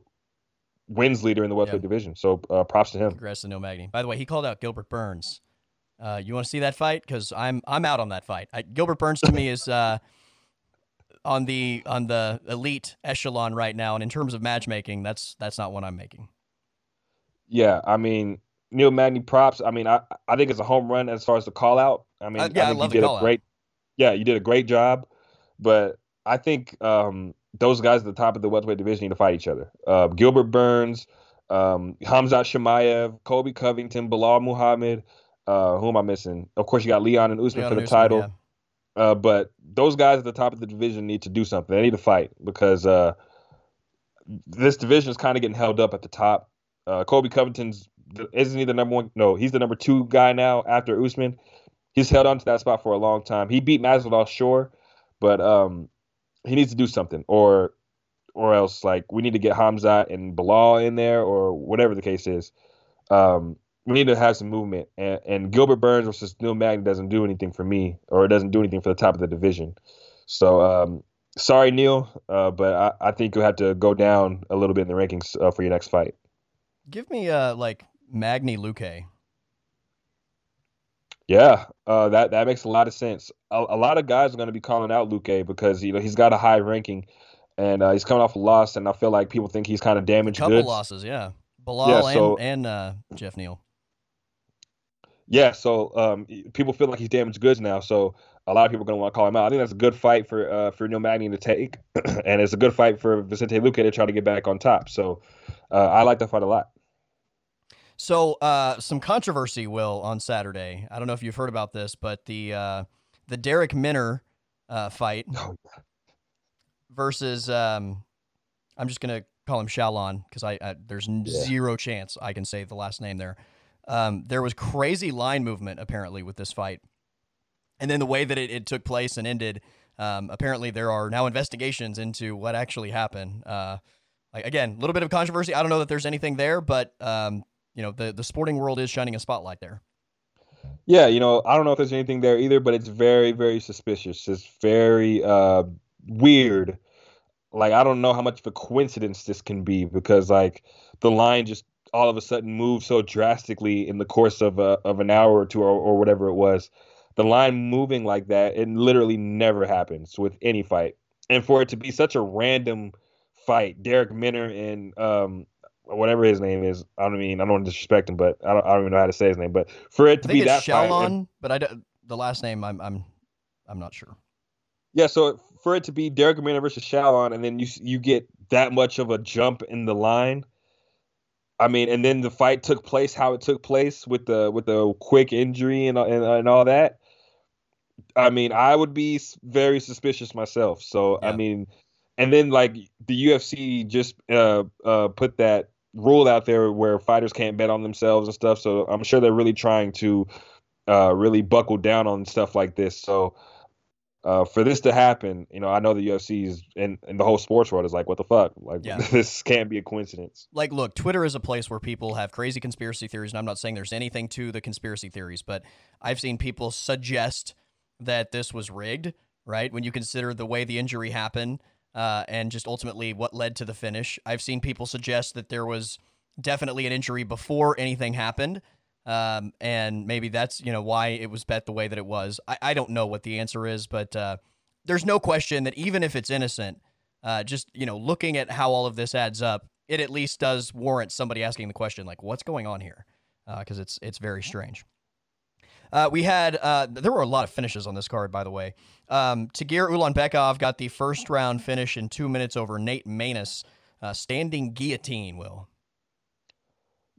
wins leader in the welterweight yeah. division. So, uh, props to him. Congrats to Neil Magny. By the way, he called out Gilbert Burns uh, you want to see that fight? Because I'm I'm out on that fight. I, Gilbert Burns to me is uh, on the on the elite echelon right now, and in terms of matchmaking, that's that's not what I'm making. Yeah, I mean Neil Magny props. I mean, I I think it's a home run as far as the call out. I mean, uh, yeah, I think I you did a great. Yeah, you did a great job, but I think um, those guys at the top of the welterweight division need to fight each other. Uh, Gilbert Burns, um, Khamzat Chimaev, Colby Covington, Belal Muhammad. Uh, who am I missing? Of course, you got Leon and Usman Leon for the Usman, title. Yeah. Uh, but those guys at the top of the division need to do something. They need to fight because uh, this division is kind of getting held up at the top. Uh, Colby Covington's isn't he the number one? No, he's the number two guy now after Usman. He's held on to that spot for a long time. He beat Masvidal, sure, but um, he needs to do something, or or else like we need to get Khamzat and Belal in there, or whatever the case is. Um, we need to have some movement. And, and Gilbert Burns versus Neil Magny doesn't do anything for me, or it doesn't do anything for the top of the division. So um, sorry, Neil, uh, but I, I, think you'll have to go down a little bit in the rankings uh, for your next fight. Give me uh, like Magny Luque. Yeah, uh, that that makes a lot of sense. A, a lot of guys are going to be calling out Luque because you know he's got a high ranking, and uh, he's coming off a loss, and I feel like people think he's kind of damaged a couple goods. losses, yeah. Belal yeah, so, and, and uh, Geoff Neal. Yeah, so um, people feel like he's damaged goods now. So a lot of people are going to want to call him out. I think that's a good fight for uh, for Neil Magny to take, and it's a good fight for Vicente Luque to try to get back on top. So uh, I like that fight a lot. So uh, some controversy, will on Saturday. I don't know if you've heard about this, but the uh, the Darrick Minner uh, fight oh, versus um, I'm just gonna call him Shalon because I, I, there's yeah. zero chance I can say the last name there. Um, there was crazy line movement apparently with this fight and then the way that it, it took place and ended. Um, apparently, there are now investigations into what actually happened. Uh, like, again, a little bit of controversy. I don't know that there's anything there, but um, you know, the the sporting world is shining a spotlight there. Yeah, you know, I don't know if there's anything there either, but it's very, very suspicious. It's very uh, weird. Like, I don't know how much of a coincidence this can be because, like, the line just all of a sudden moved so drastically in the course of a, of an hour or two or, or whatever it was the line moving like that, it literally never happens with any fight. And for it to be such a random fight, Darrick Minner and um, whatever his name is, I don't mean I don't want to disrespect him, but I don't, I don't even know how to say his name. But for it to be that Shalon, and, but I the last name I'm I'm I'm not sure. Yeah, so for it to be Darrick Minner versus Shalon, and then you you get that much of a jump in the line. I mean, and then the fight took place how it took place with the with the quick injury and and, and all that. I mean, I would be very suspicious myself. So yeah. I mean, and then like the UFC just uh, uh, put that rule out there where fighters can't bet on themselves and stuff. So I'm sure they're really trying to uh, really buckle down on stuff like this. So uh, for this to happen, you know, I know the UFC is and, and the whole sports world is like, what the fuck? Like, yeah. this can't be a coincidence. Like, look, Twitter is a place where people have crazy conspiracy theories, and I'm not saying there's anything to the conspiracy theories, but I've seen people suggest that this was rigged, right? When you consider the way the injury happened uh, and just ultimately what led to the finish. I've seen people suggest that there was definitely an injury before anything happened. Um, and maybe that's you know why it was bet the way that it was. I, I don't know what the answer is, but uh, there's no question that even if it's innocent, uh, just you know looking at how all of this adds up, it at least does warrant somebody asking the question like, what's going on here? Because uh, it's it's very strange. Uh, we had uh, there were a lot of finishes on this card, by the way. Um, Tagir Ulanbekov got the first round finish in two minutes over Nate Maness, uh, standing guillotine. Will.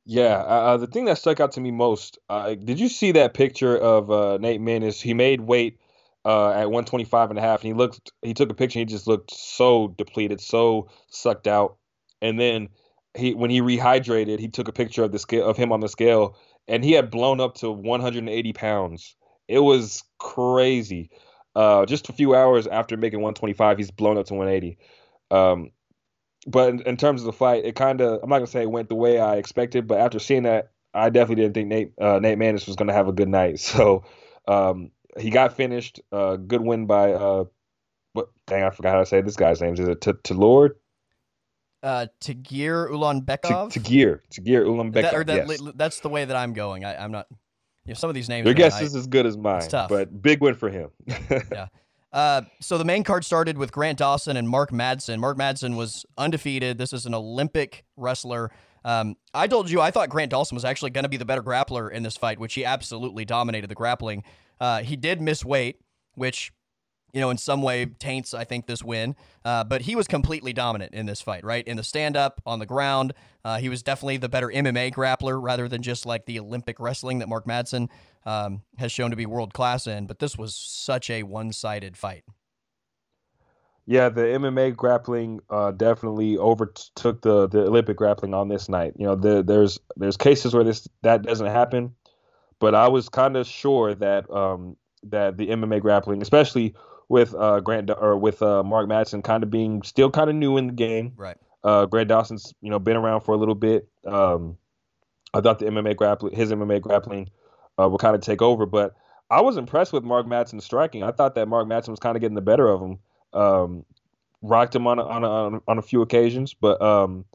Yeah, uh, uh, the thing that stuck out to me most. Uh, did you see that picture of Nate Maness? He made weight at 125 and a half, and he looked. He took a picture. and He just looked so depleted, so sucked out. And then he, when he rehydrated, he took a picture of the scale of him on the scale, and he had blown up to 180 pounds. It was crazy. Uh, just a few hours after making 125, he's blown up to 180. Um, but in, in, terms of the fight, it kind of I'm not gonna say it went the way I expected, but after seeing that, I definitely didn't think Nate uh, Nate Maness was gonna have a good night. So um, he got finished. Uh, good win by uh, what? Dang, I forgot how to say this guy's name. Is it to Lord? Uh, Tagir Ulanbekov. Tagir, Tagir Ulanbekov. That, that, yes. That's the way that I'm going. I, am not. You know, some of these names. Your guess is as good as mine. tough. but big win for him. yeah. Uh, so the main card started with Grant Dawson and Mark Madsen. Mark Madsen was undefeated. This is an Olympic wrestler. Um, I told you I thought Grant Dawson was actually going to be the better grappler in this fight, which he absolutely dominated the grappling. Uh, he did miss weight, which you know, in some way taints, I think, this win. Uh, but he was completely dominant in this fight, right? In the stand up, on the ground. Uh, he was definitely the better MMA grappler rather than just like the Olympic wrestling that Mark Madsen um, has shown to be world class in. But this was such a one sided fight. Yeah, the MMA grappling uh, definitely overtook the, the Olympic grappling on this night. You know, the, there's there's cases where this that doesn't happen, but I was kind of sure that um, that the MMA grappling, especially with uh, Grant or with uh, Mark Madsen kind of being still kind of new in the game. Right. Uh, Grant Dawson's you know been around for a little bit. Um, I thought the MMA grappling, his MMA grappling, uh, would kind of take over, but I was impressed with Mark Madsen's striking. I thought that Mark Madsen was kind of getting the better of him. Um, rocked him on a, on a, on a few occasions, but um,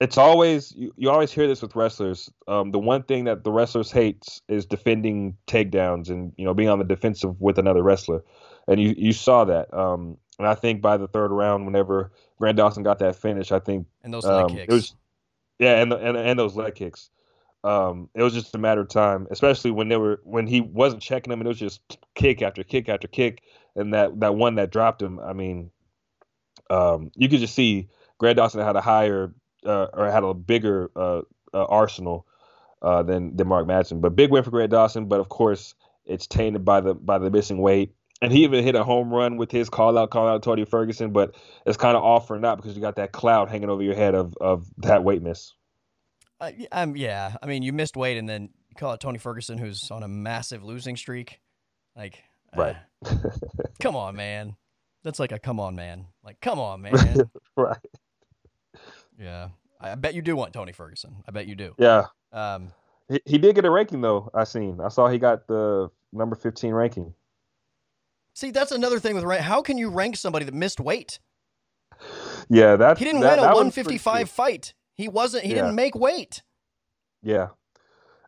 it's always you, you always hear this with wrestlers. Um, the one thing that the wrestlers hates is defending takedowns and you know being on the defensive with another wrestler and you you saw that. Um, and I think by the third round, whenever Grant Dawson got that finish, I think and those leg um, kicks. Was, yeah, and, and and those leg kicks. um, it was just a matter of time, especially when they were when he wasn't checking him, and it was just kick after kick after kick, and that that one that dropped him. I mean, um, you could just see Grant Dawson had a higher uh, or had a bigger uh, uh, arsenal uh, than than Mark Madsen. But big win for Grant Dawson. But of course, it's tainted by the by the missing weight. And he even hit a home run with his call out, call out Tony Ferguson, but it's kind of off for not because you got that cloud hanging over your head of of that weight miss. Uh, um, yeah, I mean, you missed weight, and then you call it Tony Ferguson, who's on a massive losing streak. Like, right? Uh, come on, man. That's like a come on, man. Like, come on, man. right. Yeah, I bet you do want Tony Ferguson. I bet you do. Yeah. Um, he, he did get a ranking though. I seen. I saw he got the number fifteen ranking. See, that's another thing with rank. How can you rank somebody that missed weight? Yeah, that he didn't that, win a 155 fight. He wasn't. He yeah. didn't make weight. Yeah,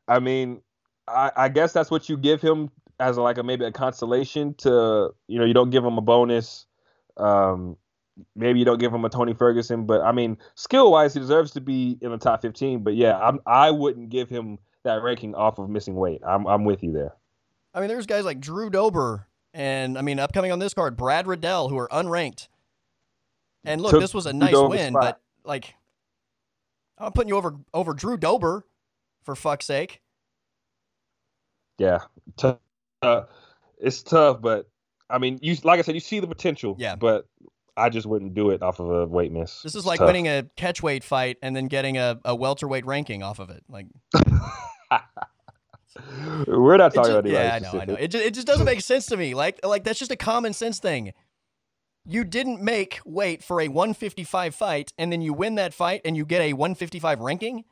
I mean, I, I guess that's what you give him as a, like a maybe a consolation to you know you don't give him a bonus. Um, maybe you don't give him a Tony Ferguson, but I mean, skill wise, he deserves to be in the top 15. But yeah, I'm, I wouldn't give him that ranking off of missing weight. I'm I'm with you there. I mean, there's guys like Drew Dober and I mean, upcoming on this card, Brad Riddell, who are unranked. And look, Took this was a nice win, spot. but like, I'm putting you over over Drew Dober, for fuck's sake. Yeah, tough. Uh, it's tough, but I mean, you like I said, you see the potential. Yeah, but I just wouldn't do it off of a weight miss. This is like tough. winning a catchweight fight and then getting a, a welterweight ranking off of it. Like, we're not talking just, about Yeah, I know, I know. It just, it just doesn't make sense to me. Like, like that's just a common sense thing. You didn't make weight for a 155 fight, and then you win that fight, and you get a 155 ranking.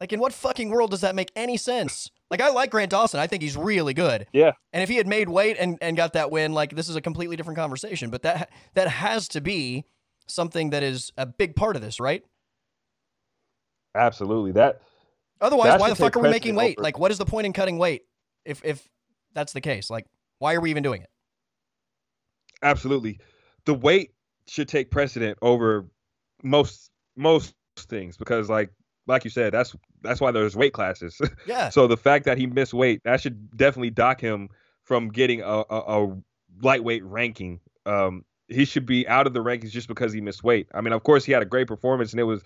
Like, in what fucking world does that make any sense? Like, I like Grant Dawson. I think he's really good. Yeah. And if he had made weight and, and got that win, like, this is a completely different conversation. But that that has to be something that is a big part of this, right? Absolutely. That. Otherwise, that why the fuck are we making weight? Over. Like, what is the point in cutting weight if if that's the case? Like, why are we even doing it? Absolutely. The weight should take precedent over most most things because like like you said, that's that's why there's weight classes. Yeah. so the fact that he missed weight, that should definitely dock him from getting a, a, a lightweight ranking. Um, he should be out of the rankings just because he missed weight. I mean, of course, he had a great performance and it was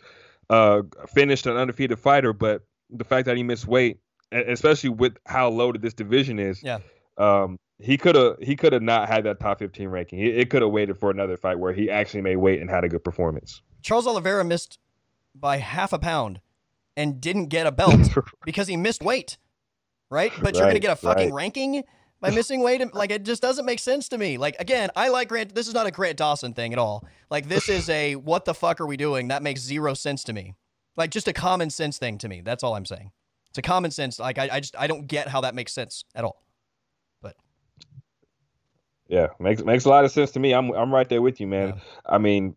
uh, finished an undefeated fighter, but the fact that he missed weight, especially with how loaded this division is, yeah. Um, he could have he could have not had that top 15 ranking. He, it could have waited for another fight where he actually made weight and had a good performance. Charles Oliveira missed by half a pound and didn't get a belt because he missed weight, right? But you're going to get a fucking right. ranking by missing weight. Like it just doesn't make sense to me. Like again, I like Grant. This is not a Grant Dawson thing at all. Like this is a what the fuck are we doing? That makes zero sense to me. Like just a common sense thing to me. That's all I'm saying. It's a common sense. Like I, I just I don't get how that makes sense at all. But yeah, makes makes a lot of sense to me. I'm I'm right there with you, man. Yeah. I mean,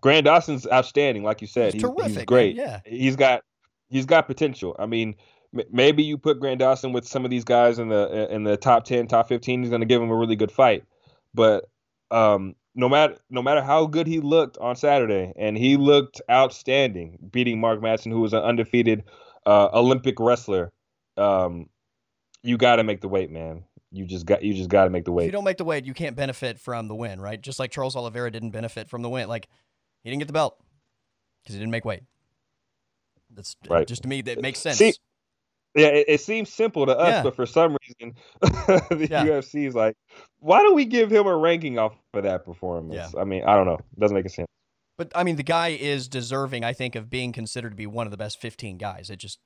Grant Dawson's outstanding, like you said. He's, terrific. He's great. Man. Yeah, he's got he's got potential. I mean, maybe you put Grant Dawson with some of these guys in the in the top ten, top fifteen. He's going to give him a really good fight. But um, no matter no matter how good he looked on Saturday, and he looked outstanding, beating Mark Madsen, who was an undefeated uh, Olympic wrestler. Um, you got to make the weight, man. You just got you just got to make the weight. If you don't make the weight, you can't benefit from the win, right? Just like Charles Oliveira didn't benefit from the win. Like he didn't get the belt because he didn't make weight. That's right. just to me that makes sense. See, yeah, it, it, seems simple to us, yeah. but for some reason, the yeah. UFC is like, why don't we give him a ranking off of that performance? Yeah. I mean, I don't know. It doesn't make sense. But I mean, the guy is deserving, I think, of being considered to be one of the best 15 guys. It just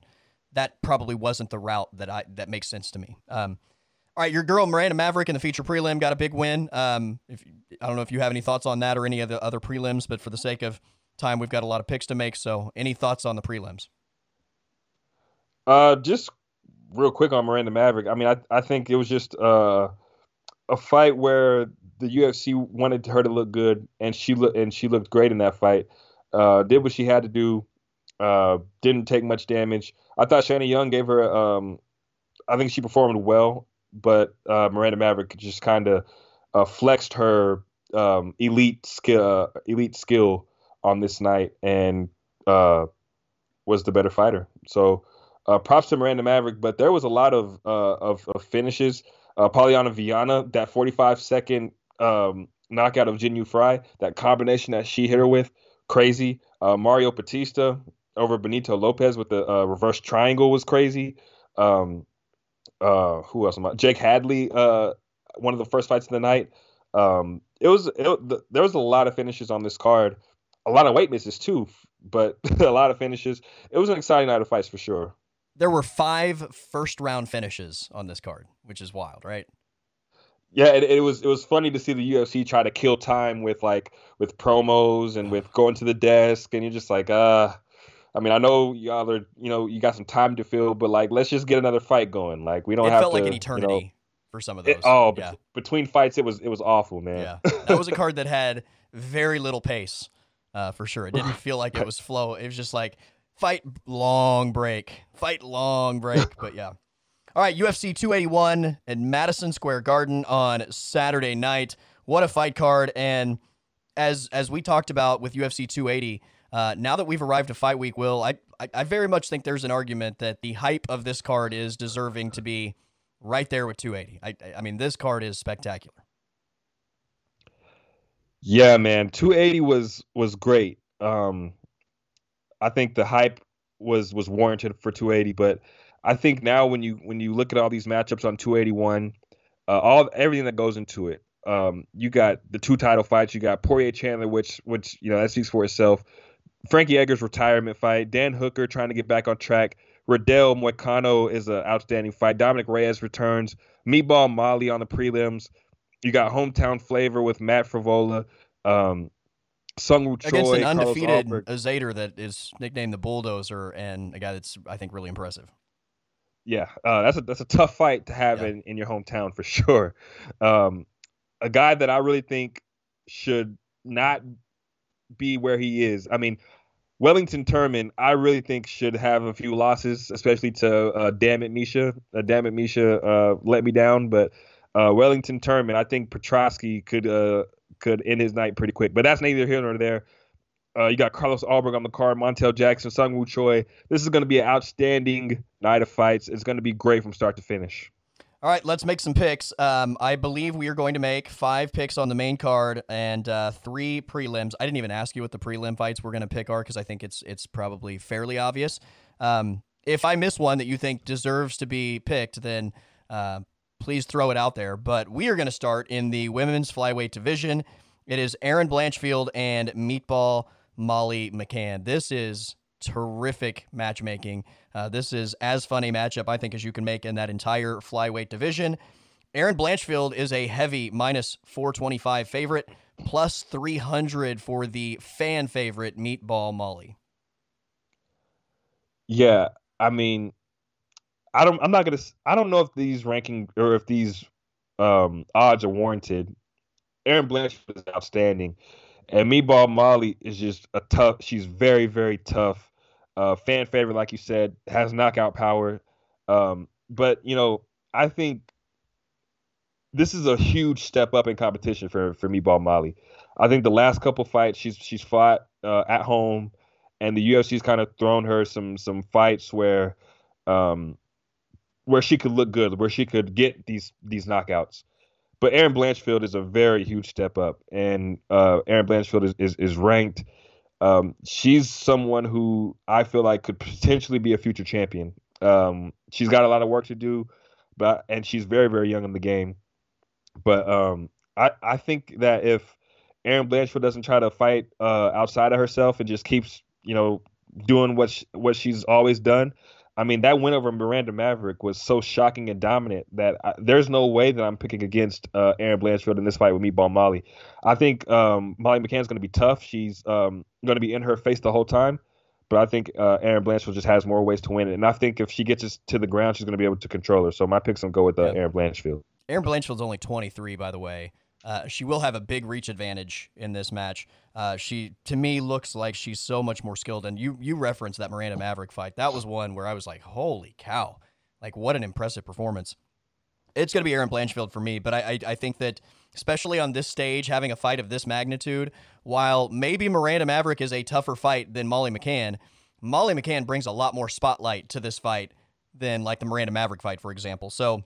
that probably wasn't the route that I that makes sense to me. Um, all right, your girl Miranda Maverick in the feature prelim got a big win. Um, if, I don't know if you have any thoughts on that or any of the other prelims, but for the sake of time, we've got a lot of picks to make. So, any thoughts on the prelims? Uh, just real quick on Miranda Maverick. I mean, I I think it was just uh, a fight where the UFC wanted her to look good, and she looked and she looked great in that fight. Uh, did what she had to do. Uh, didn't take much damage. I thought Shanna Young gave her. Um, I think she performed well but uh, Miranda Maverick just kind of uh, flexed her um, elite skill, uh, elite skill on this night, and uh, was the better fighter. So uh, props to Miranda Maverick, but there was a lot of uh, of, of, finishes. Uh, Polyana Viana, that 45 second um, knockout of Jinh Frey, that combination that she hit her with, crazy. Uh, Mario Bautista over Benito Lopez with the uh, reverse triangle was crazy. Um, uh, who else? Am I? Jake Hadley, uh, one of the first fights of the night. Um, it was it, the, there was a lot of finishes on this card, a lot of weight misses too, but a lot of finishes. It was an exciting night of fights for sure. There were five first round finishes on this card, which is wild, right? Yeah, it, it, was it was funny to see the UFC try to kill time with like with promos and with going to the desk, and you're just like, uh, I mean, I know y'all are, you know, you got some time to fill, but like, let's just get another fight going. Like, we don't it have felt to. like an eternity you know, for some of those. It, oh, yeah. between fights, it was it was awful, man. Yeah, that was a card that had very little pace, uh, for sure. It didn't feel like it was flow. It was just like fight long break, fight long break. But yeah. All right, UFC 281 at Madison Square Garden on Saturday night. What a fight card! And as as we talked about with UFC 280, uh, now that we've arrived to fight week, Will, I, I, I very much think there's an argument that the hype of this card is deserving to be right there with 280. I I mean, this card is spectacular. Yeah, man, 280 was was great. Um, I think the hype was was warranted for 280, but I think now when you when you look at all these matchups on 281, uh, all everything that goes into it, um, you got the two title fights. You got Poirier Chandler, which which you know that speaks for itself. Frankie Edgar's retirement fight. Dan Hooker trying to get back on track. Riddell Moicano is an outstanding fight. Dominick Reyes returns. Meatball Molly on the prelims. You got hometown flavor with Matt Frevola. Um, Seungwoo Choi against an undefeated Azaitar that is nicknamed the Bulldozer, and a guy that's I think really impressive. Yeah, uh, that's a that's a tough fight to have yeah. in, in your hometown for sure. Um, a guy that I really think should not be where he is. I mean, Wellington Turman, I really think should have a few losses, especially to uh, Damn It Misha. Uh, Damn It Misha uh, let me down, but uh, Wellington Turman, I think Petroski could uh, could end his night pretty quick. But that's neither here nor there. Uh, you got Carlos Ulberg on the card, Montel Jackson, Seungwoo Choi. This is going to be an outstanding night of fights. It's going to be great from start to finish. All right, let's make some picks. Um, I believe we are going to make five picks on the main card and uh, three prelims. I didn't even ask you what the prelim fights we're going to pick are because I think it's it's probably fairly obvious. Um, if I miss one that you think deserves to be picked, then uh, please throw it out there. But we are going to start in the women's flyweight division. It is Erin Blanchfield and Meatball Molly McCann. This is terrific matchmaking. Uh, this is as fun a matchup, I think, as you can make in that entire flyweight division. Erin Blanchfield is a heavy minus 425 favorite, plus 300 for the fan favorite Meatball Molly. Yeah, I mean, I don't. I'm not gonna. I don't know if these ranking or if these um, odds are warranted. Erin Blanchfield is outstanding, and Meatball Molly is just a tough. She's very, very tough. Uh, fan favorite, like you said, has knockout power. Um, but you know, I think this is a huge step up in competition for for Meatball Molly. I think the last couple fights she's she's fought uh, at home, and the UFC's kind of thrown her some some fights where um, where she could look good, where she could get these these knockouts. But Erin Blanchfield is a very huge step up, and uh, Erin Blanchfield is, is, is ranked um, she's someone who I feel like could potentially be a future champion. Um, she's got a lot of work to do, but and she's very very young in the game. But um, I I think that if Erin Blanchfield doesn't try to fight uh, outside of herself and just keeps you know doing what she, what she's always done, I mean, that win over Miranda Maverick was so shocking and dominant that I, there's no way that I'm picking against uh, Erin Blanchfield in this fight with Meatball Molly. I think um, Molly McCann's going to be tough. She's um, going to be in her face the whole time. But I think uh, Erin Blanchfield just has more ways to win it. And I think if she gets us to the ground, she's going to be able to control her. So my picks will go with uh, yep. Erin Blanchfield. Erin Blanchfield's only 23, by the way. Uh, she will have a big reach advantage in this match. Uh, she, to me, looks like she's so much more skilled. And you, you referenced that Miranda Maverick fight. That was one where I was like, "Holy cow! Like, what an impressive performance." It's going to be Erin Blanchfield for me, but I, I, I think that especially on this stage, having a fight of this magnitude, while maybe Miranda Maverick is a tougher fight than Molly McCann, Molly McCann brings a lot more spotlight to this fight than like the Miranda Maverick fight, for example. So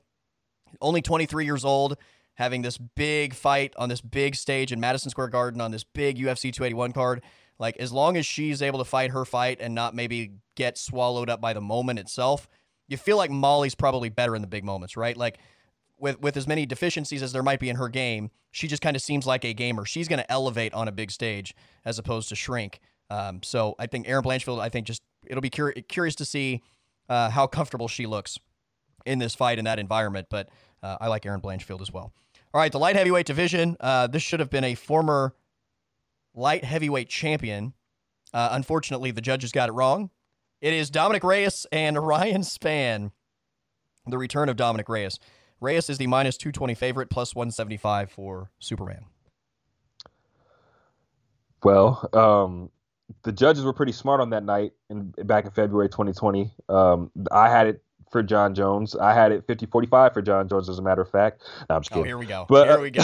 only 23 years old, having this big fight on this big stage in Madison Square Garden on this big UFC 281 card. Like, as long as she's able to fight her fight and not maybe get swallowed up by the moment itself, you feel like Molly's probably better in the big moments, right? Like, with, with as many deficiencies as there might be in her game, she just kind of seems like a gamer. She's going to elevate on a big stage as opposed to shrink. Um, so I think Erin Blanchfield, I think just it'll be cur- curious to see uh, how comfortable she looks in this fight in that environment. But uh, I like Erin Blanchfield as well. All right, the light heavyweight division. Uh, this should have been a former light heavyweight champion. Uh, unfortunately, the judges got it wrong. It is Dominick Reyes and Ryan Spann. The return of Dominick Reyes. Reyes is the minus 220 favorite, plus 175 for Superman. Well, um, the judges were pretty smart on that night in back in February 2020. Um, I had it for Jon Jones. I had it 50-45 for Jon Jones, as a matter of fact. No, I'm just oh, kidding. Oh, here we go. But, here we go.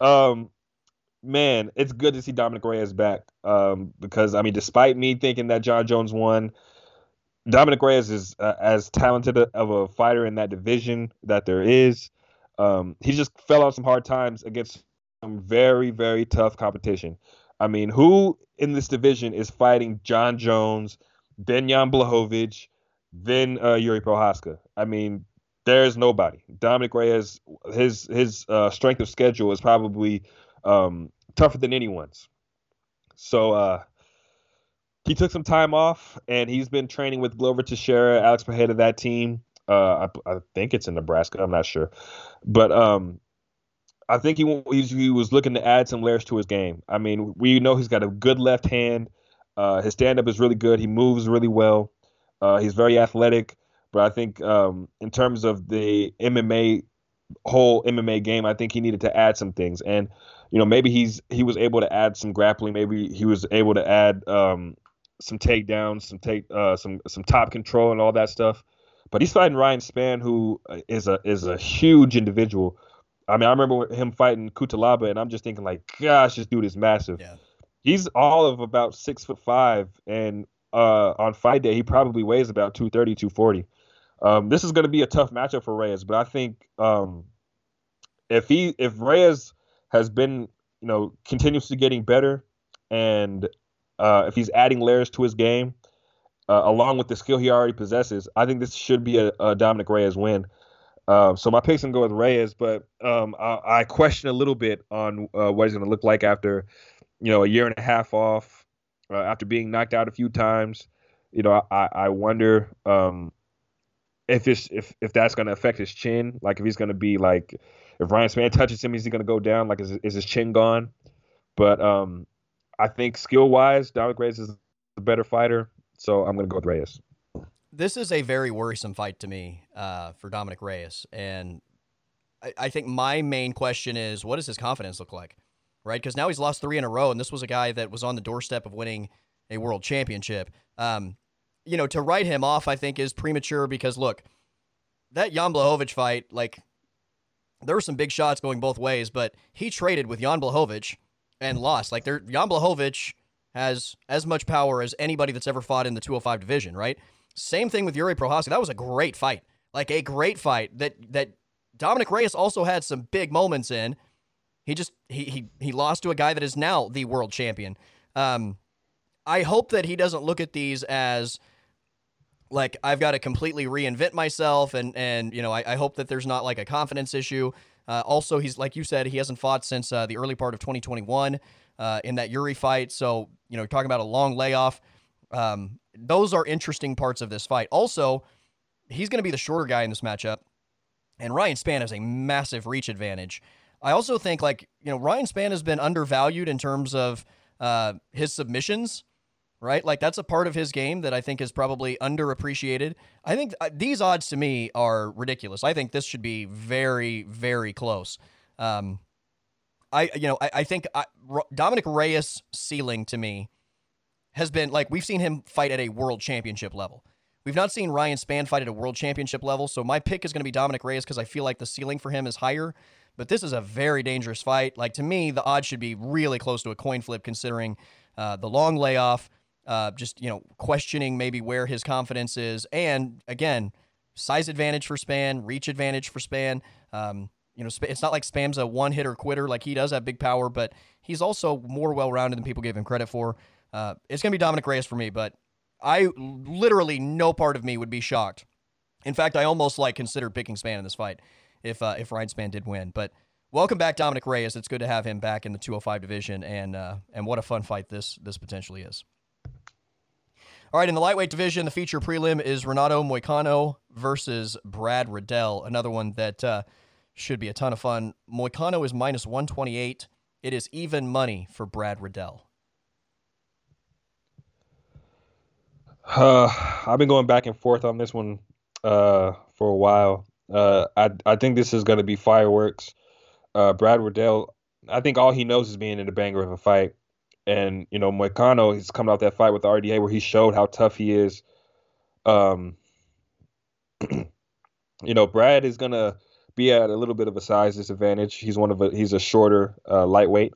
um, man, it's good to see Dominick Reyes back. Um, because I mean, despite me thinking that Jon Jones won, Dominick Reyes is uh, as talented of a fighter in that division that there is. Um, he just fell on some hard times against some very, very tough competition. I mean, who in this division is fighting Jon Jones, then Jan Blachowicz, then uh, Yuri Prochazka? I mean, there's nobody. Dominick Reyes, his his uh, strength of schedule is probably um, tougher than anyone's. So uh, he took some time off, and he's been training with Glover Teixeira, Alex Pereira, that team. Uh, I, I, think it's in Nebraska. I'm not sure, but um, I think he, he was looking to add some layers to his game. I mean, we know he's got a good left hand. Uh, his stand up is really good. He moves really well. Uh, he's very athletic. But I think um, in terms of the MMA whole MMA game, I think he needed to add some things. And you know, maybe he's he was able to add some grappling. Maybe he was able to add um, some takedowns, some take uh, some some top control and all that stuff. But he's fighting Ryan Spann, who uh, a is a huge individual. I mean, I remember him fighting Cutelaba, and I'm just thinking like, gosh, this dude is massive. Yeah. He's all of about six foot five, and uh, on fight day, he probably weighs about 230, 240. Um, this is going to be a tough matchup for Reyes, but I think um, if he if Reyes has been you know continuously getting better, and uh, if he's adding layers to his game, uh, along with the skill he already possesses, I think this should be a, a Dominick Reyes win. Uh, so my pick's gonna go with Reyes, but um, I, I, question a little bit on uh, what he's gonna look like after, you know, a year and a half off, uh, after being knocked out a few times. You know, I, I wonder um, if it's if if that's gonna affect his chin, like if he's gonna be like, if Ryan Spann touches him, is he gonna go down? Like, is is his chin gone? But um, I think skill wise, Dominick Reyes is the better fighter, so I'm gonna go with Reyes this is a very worrisome fight to me uh, for Dominick Reyes, and I, I, think my main question is, what does his confidence look like, right? Because now he's lost three in a row, and this was a guy that was on the doorstep of winning a world championship. Um, you know, to write him off, I think is premature because look, that Jan Blachowicz fight, like, there were some big shots going both ways, but he traded with Jan Blachowicz and lost. Like, there, Jan Blachowicz has as much power as anybody that's ever fought in the 205 division, right? Same thing with Yuri Prochazka. That was a great fight. Like a great fight that that Dominick Reyes also had some big moments in. He just he he he lost to a guy that is now the world champion. Um, I hope that he doesn't look at these as like I've got to completely reinvent myself, and and you know I, I hope that there's not like a confidence issue. Uh, also, he's like you said, he hasn't fought since uh, the early part of 2021 uh, in that Yuri fight. So you know, talking about a long layoff. Um, those are interesting parts of this fight. Also, he's going to be the shorter guy in this matchup, and Ryan Spann has a massive reach advantage. I also think like you know Ryan Spann has been undervalued in terms of uh, his submissions, right? Like that's a part of his game that I think is probably underappreciated. I think uh, these odds to me are ridiculous. I think this should be very very close. Um, I you know I, I think I, Dominick Reyes ceiling to me has been like we've seen him fight at a world championship level. We've not seen Ryan Spann fight at a world championship level, so my pick is going to be Dominick Reyes because I feel like the ceiling for him is higher. But this is a very dangerous fight. Like to me, the odds should be really close to a coin flip considering uh, the long layoff, uh, just you know questioning maybe where his confidence is, and again, size advantage for Spann, reach advantage for Spann. Um, you know, it's not like Spann's a one hitter quitter. Like he does have big power, but he's also more well rounded than people give him credit for. Uh, it's going to be Dominick Reyes for me, but I literally no part of me would be shocked. In fact, I almost like considered picking Spann in this fight if uh, if Ryan Spann did win. But welcome back, Dominick Reyes. It's good to have him back in the 205 division, and uh, and what a fun fight this this potentially is. All right, in the lightweight division, the feature prelim is Renato Moicano versus Brad Riddell. Another one that uh, should be a ton of fun. Moicano is minus 128. It is even money for Brad Riddell. Uh, I've been going back and forth on this one uh, for a while. Uh, I I think this is going to be fireworks. Uh, Brad Riddell, I think all he knows is being in the banger of a fight. And, you know, Moicano, he's coming off that fight with the RDA where he showed how tough he is. Um, you know, Brad is going to be at a little bit of a size disadvantage. He's one of a, he's a shorter uh, lightweight,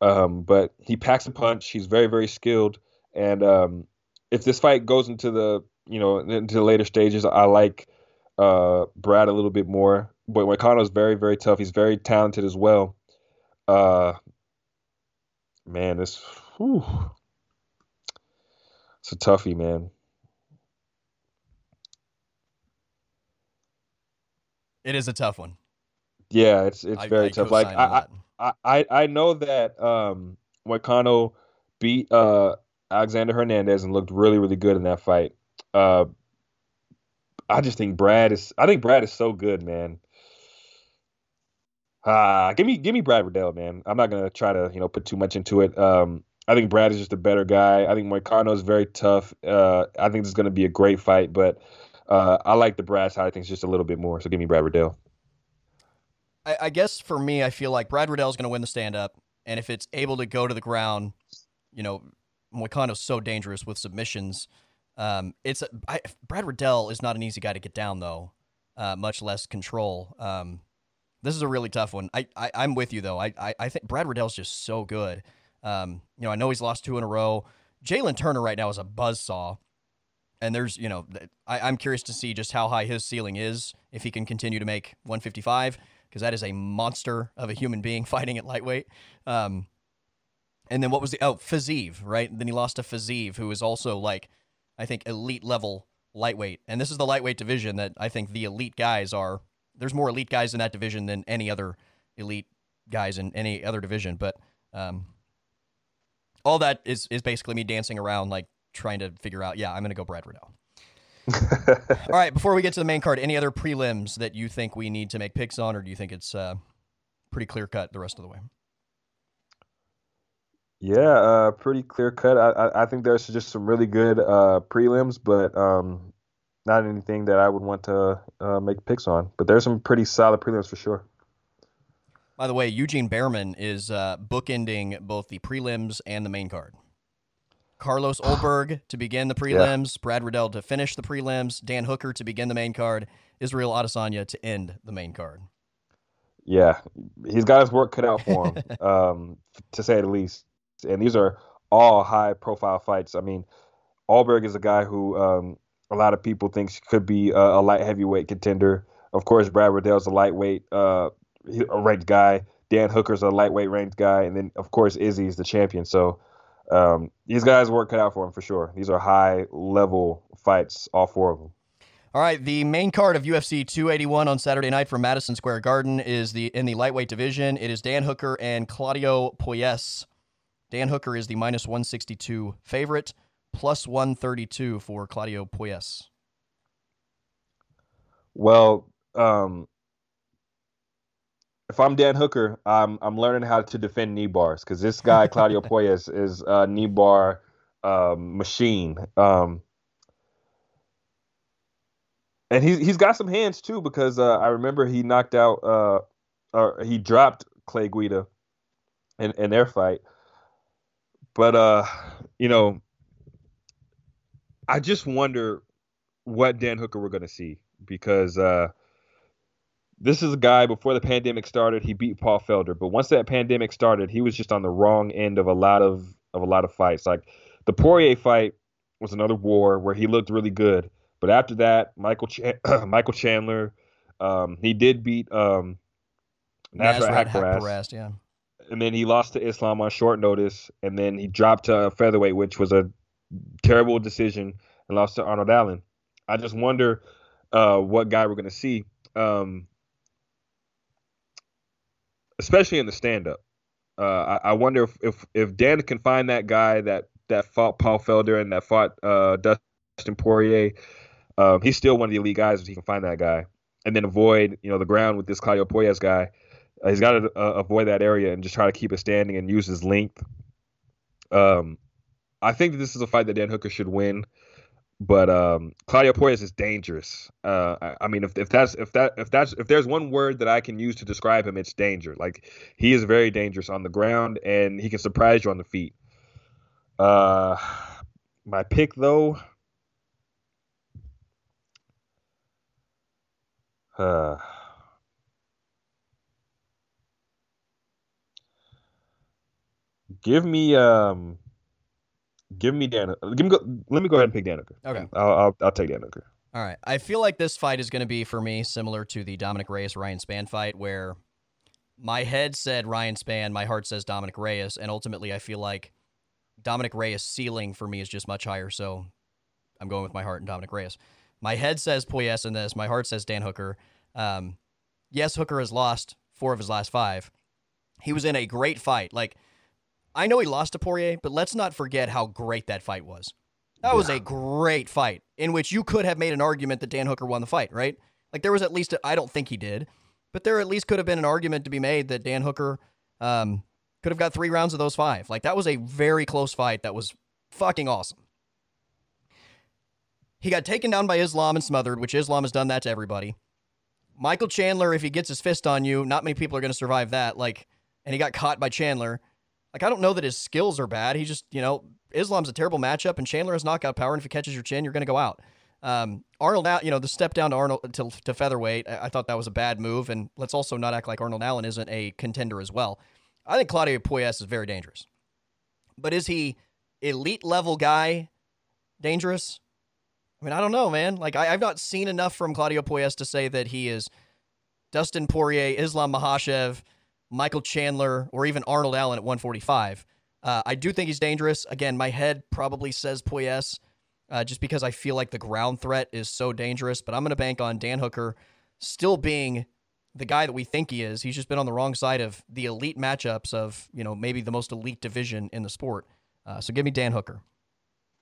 um, but he packs a punch. He's very, very skilled. And um, if this fight goes into the, you know, into the later stages, I like uh, Brad a little bit more. But is very, very tough. He's very talented as well. Uh, man, this whew, it's a toughie, man. It is a tough one. Yeah, it's it's I, very I tough. Like I, I, I I know that um Moicano beat uh Alexander Hernandez and looked really really good in that fight. Uh I just think Brad is I think Brad is so good, man. Uh, give me give me Brad Riddell, man. I'm not gonna try to you know put too much into it. Um, I think Brad is just a better guy. I think Moicano is very tough. Uh, I think this is gonna be a great fight, but uh, I like the Brad side of things just a little bit more. So give me Brad Riddell. I, I guess for me, I feel like Brad Riddell is gonna win the stand up, and if it's able to go to the ground, you know, Moicano's so dangerous with submissions. Um, it's I, Brad Riddell is not an easy guy to get down though, uh, much less control. Um, this is a really tough one. I, I am with you though. I, I I think Brad Riddell's just so good. Um, you know, I know he's lost two in a row. Jalen Turner right now is a buzz saw, and there's you know I, I'm curious to see just how high his ceiling is if he can continue to make 155 because that is a monster of a human being fighting at lightweight. Um, and then what was the oh Fiziev right? Then he lost to Fiziev, who is also like I think elite level lightweight, and this is the lightweight division that I think the elite guys are there's more elite guys in that division than any other elite guys in any other division. But um, all that is is basically me dancing around, like trying to figure out. Yeah, I'm gonna go Brad Riddell. all right, before we get to the main card, any other prelims that you think we need to make picks on, or do you think it's uh, pretty clear cut the rest of the way? Yeah, uh, pretty clear cut. I, I, I think there's just some really good uh, prelims, but um, not anything that I would want to uh, make picks on. But there's some pretty solid prelims for sure. By the way, Eugene Bareman is uh, bookending both the prelims and the main card. Carlos Ulberg to begin the prelims, yeah. Brad Riddell to finish the prelims, Dan Hooker to begin the main card, Israel Adesanya to end the main card. Yeah, he's got his work cut out for him, um, to say the least. And these are all high profile fights. I mean, Ulberg is a guy who um, a lot of people think could be a, a light heavyweight contender. Of course, Brad Riddell's a lightweight uh, ranked guy. Dan Hooker's a lightweight ranked guy, and then of course Izzy's the champion. So um, these guys work cut out for him for sure. These are high level fights, all four of them. All right, the main card of UFC 281 on Saturday night from Madison Square Garden is the in the lightweight division. It is Dan Hooker and Claudio Puelles. Dan Hooker is the minus 162 favorite plus 132 for Claudio Puelles. Well, um, if I'm Dan Hooker, I'm I'm learning how to defend knee bars because this guy Claudio Puelles is a knee bar um, machine. Um, and he's he's got some hands too because uh, I remember he knocked out uh, or he dropped Clay Guida in in their fight. But uh, you know, I just wonder what Dan Hooker we're going to see because uh, this is a guy before the pandemic started. He beat Paul Felder, but once that pandemic started, he was just on the wrong end of a lot of of a lot of fights. Like The Poirier fight was another war where he looked really good, but after that, Michael Ch- Michael Chandler, um, he did beat um, Nasrat Haqparast, yeah. And then he lost to Islam on short notice, and then he dropped to featherweight, which was a terrible decision, and lost to Arnold Allen. I just wonder uh, what guy we're going to see, um, especially in the stand-up. Uh, I, I, wonder if, if if Dan can find that guy that that fought Paul Felder and that fought uh, Dustin Poirier. Um, he's still one of the elite guys if he can find that guy, and then avoid you know the ground with this Claudio Puelles guy. He's got to uh, avoid that area and just try to keep it standing and use his length. Um, I think that this is a fight that Dan Hooker should win. But um, Claudio Puelles is dangerous. Uh, I, I, mean, if, if that's if that if that's if there's one word that I can use to describe him, it's danger. Like he is very dangerous on the ground, and he can surprise you on the feet. Uh, my pick though. Uh, give me um Give me Dan. Give me. Go, let me go ahead and pick Dan Hooker. Okay. I'll, I'll, I'll take Dan Hooker. All right. I feel like this fight is going to be for me similar to the Dominick Reyes Ryan Spann fight, where my head said Ryan Spann, my heart says Dominick Reyes, and ultimately I feel like Dominick Reyes' ceiling for me is just much higher. So I'm going with my heart and Dominick Reyes. My head says Puelles in this. My heart says Dan Hooker. Um, yes, Hooker has lost four of his last five. He was in a great fight. Like I know he lost to Poirier, but let's not forget how great that fight was. That was a great fight in which you could have made an argument that Dan Hooker won the fight, right? Like there was at least, I don't think he did, but there at least could have been an argument to be made that Dan Hooker um, could have got three rounds of those five. Like that was a very close fight that was fucking awesome. He got taken down by Islam and smothered, which Islam has done that to everybody. Michael Chandler, if he gets his fist on you, not many people are going to survive that. Like, and he got caught by Chandler. Like I don't know that his skills are bad. He just, you know, Islam's a terrible matchup, and Chandler has knockout power. And if he catches your chin, you're going to go out. Um, Arnold, you know, the step down to Arnold to, to featherweight, I, I, thought that was a bad move. And let's also not act like Arnold Allen isn't a contender as well. I think Claudio Puelles is very dangerous, but is he elite level guy dangerous? I mean, I don't know, man. Like I, have not seen enough from Claudio Puelles to say that he is Dustin Poirier, Islam Makhachev, Michael Chandler, or even Arnold Allen at 145. Uh, I do think he's dangerous. Again, my head probably says Puelles, uh, just because I feel like the ground threat is so dangerous. But I'm going to bank on Dan Hooker still being the guy that we think he is. He's just been on the wrong side of the elite matchups of you know maybe the most elite division in the sport. Uh, so give me Dan Hooker.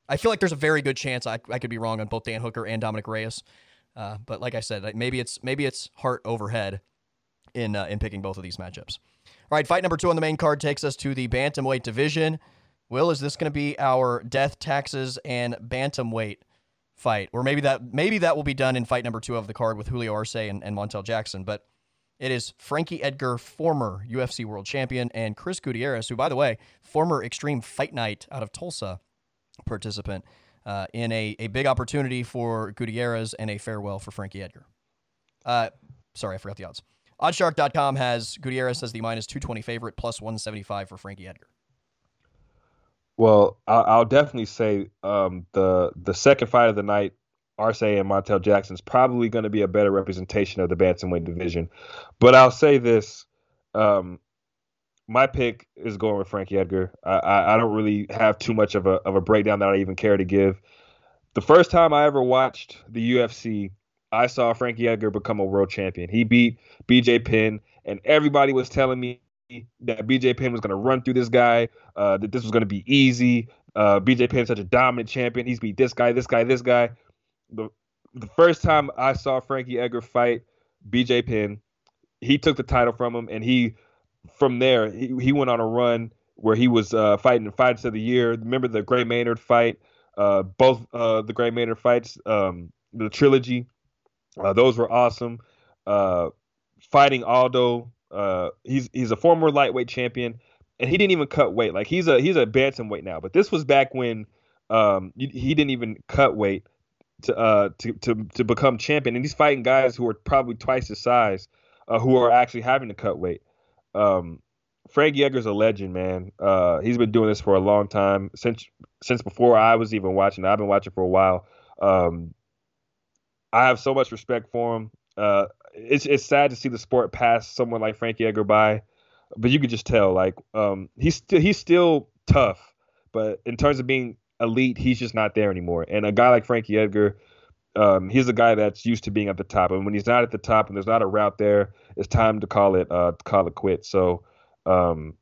I feel like there's a very good chance I, I could be wrong on both Dan Hooker and Dominick Reyes. Uh, but like I said, maybe it's maybe it's heart overhead in uh, in picking both of these matchups. All right, fight number two on the main card takes us to the bantamweight division. Will, is this going to be our death, taxes, and bantamweight fight, or maybe that maybe that will be done in fight number two of the card with Julio Arce and, and Montel Jackson, but. It is Frankie Edgar, former UFC world champion, and Chris Gutierrez, who, by the way, former Extreme Fight Night out of Tulsa participant, uh, in a, a big opportunity for Gutierrez and a farewell for Frankie Edgar. Uh, sorry, I forgot the odds. Oddshark.com has Gutierrez as the minus 220 favorite, plus 175 for Frankie Edgar. Well, I'll, definitely say um, the the second fight of the night, Arce and Montel Jackson is probably going to be a better representation of the bantamweight division. But I'll say this: um, my pick is going with Frankie Edgar. I, I, I, don't really have too much of a of a breakdown that I even care to give. The first time I ever watched the UFC, I saw Frankie Edgar become a world champion. He beat BJ Penn, and everybody was telling me that BJ Penn was going to run through this guy, uh, that this was going to be easy. Uh, BJ Penn is such a dominant champion. He's beat this guy, this guy, this guy. The, the first time I saw Frankie Edgar fight BJ Penn, he took the title from him, and he from there he, he went on a run where he was uh, fighting fights of the year. Remember the Gray Maynard fight? Uh, both uh, the Gray Maynard fights, um, the trilogy uh, those were awesome. Uh, fighting Aldo, uh, he's he's a former lightweight champion, and he didn't even cut weight. Like he's a he's a bantamweight now, but this was back when um, he didn't even cut weight to uh to to to become champion, and he's fighting guys who are probably twice his size, uh, who are actually having to cut weight. Um, Frankie Edgar's a legend, man. Uh, he's been doing this for a long time since since before I was even watching. I've been watching for a while. Um, I have so much respect for him. Uh, it's it's sad to see the sport pass someone like Frankie Edgar by, but you could just tell like um, he's still he's still tough, but in terms of being elite, he's just not there anymore. And a guy like Frankie Edgar, um, he's a guy that's used to being at the top, and when he's not at the top and there's not a route there, it's time to call it uh, call it quits. So um,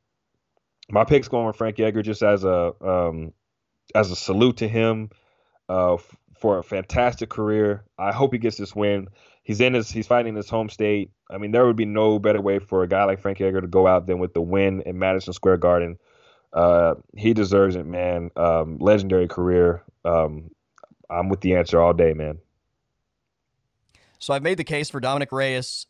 my pick's going with Frankie Edgar just as a um, as a salute to him uh, for a fantastic career. I hope he gets this win. He's in his he's fighting in his home state. I mean, there would be no better way for a guy like Frankie Edgar to go out than with the win in Madison Square Garden. Uh, he deserves it, man. Um, legendary career. Um, I'm with the answer all day, man. So I've made the case for Dominick Reyes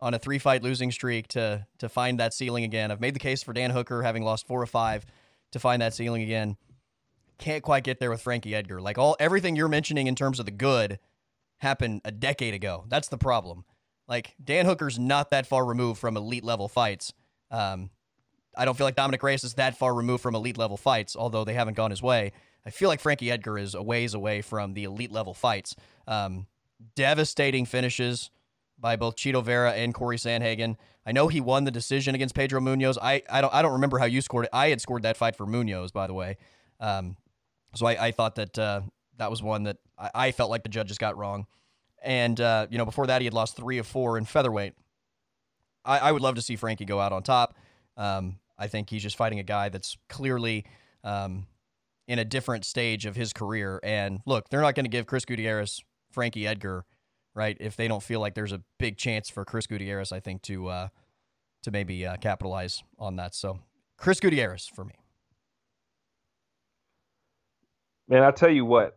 on a three fight losing streak to to find that ceiling again. I've made the case for Dan Hooker having lost four or five to find that ceiling again. Can't quite get there with Frankie Edgar. Like all everything you're mentioning in terms of the good happened a decade ago. That's the problem. Like Dan Hooker's not that far removed from elite level fights. Um, I don't feel like Dominick Reyes is that far removed from elite level fights, although they haven't gone his way. I feel like Frankie Edgar is a ways away from the elite level fights. Um, devastating finishes by both Chito Vera and Corey Sandhagen. I know he won the decision against Pedro Munhoz. I, I don't I don't remember how you scored it. I had scored that fight for Munhoz, by the way. Um, so I, I thought that uh, that was one that I, I, felt like the judges got wrong. And uh, you know, before that, he had lost three of four in featherweight. I, I would love to see Frankie go out on top. Um, I think he's just fighting a guy that's clearly um, in a different stage of his career. And look, they're not going to give Chris Gutierrez Frankie Edgar, right? If they don't feel like there's a big chance for Chris Gutierrez, I think to uh, to maybe uh, capitalize on that. So Chris Gutierrez for me. Man, I tell you what.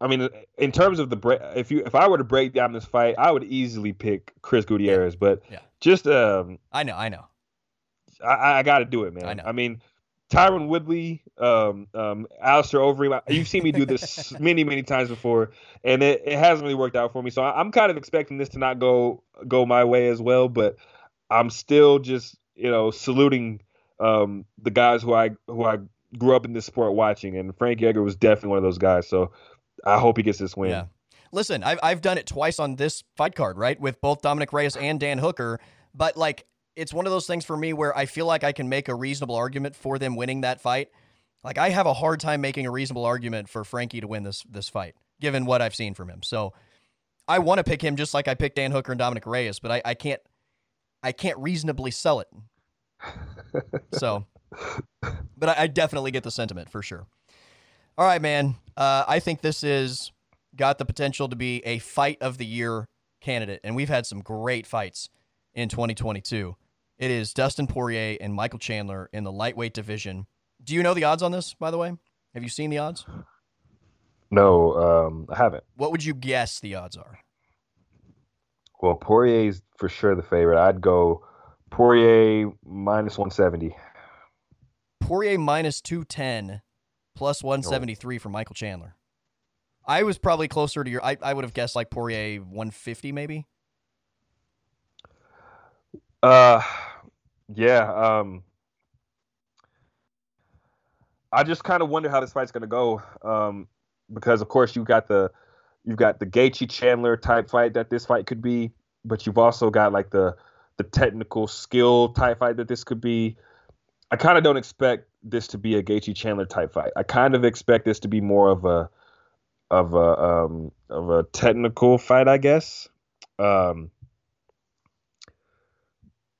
I mean, in terms of the break, if you if I were to break down this fight, I would easily pick Chris Gutierrez. But yeah. just um, I know, I know. I, I got to do it, man. I know. I mean, Tyron Woodley, um, um, Alistair Overeem. You've seen me do this many, many times before, and it, it hasn't really worked out for me. So I'm kind of expecting this to not go go my way as well. But I'm still just you know saluting um, the guys who I who I grew up in this sport watching, and Frank Edgar was definitely one of those guys. So I hope he gets this win. Yeah. Listen, I've I've done it twice on this fight card, right, with both Dominick Reyes and Dan Hooker. But like it's one of those things for me where I feel like I can make a reasonable argument for them winning that fight. Like I have a hard time making a reasonable argument for Frankie to win this this fight, given what I've seen from him. So I want to pick him just like I picked Dan Hooker and Dominick Reyes, but I, I can't I can't reasonably sell it. so but I, I, definitely get the sentiment for sure. All right, man. Uh, I think this is got the potential to be a fight of the year candidate, and we've had some great fights in 2022. It is Dustin Poirier and Michael Chandler in the lightweight division. Do you know the odds on this, by the way? Have you seen the odds? No, um, I haven't. What would you guess the odds are? Well, Poirier's for sure the favorite. I'd go Poirier minus 170. Poirier minus 210, plus 173 for Michael Chandler. I was probably closer to your. I, I would have guessed like Poirier 150 maybe. Uh, yeah. Um, I just kind of wonder how this fight's gonna go. Um, because of course you got the you've got the Gaethje Chandler type fight that this fight could be, but you've also got like the the technical skill type fight that this could be. I kind of don't expect this to be a Gaethje Chandler type fight. I kind of expect this to be more of a of a um of a technical fight, I guess. Um,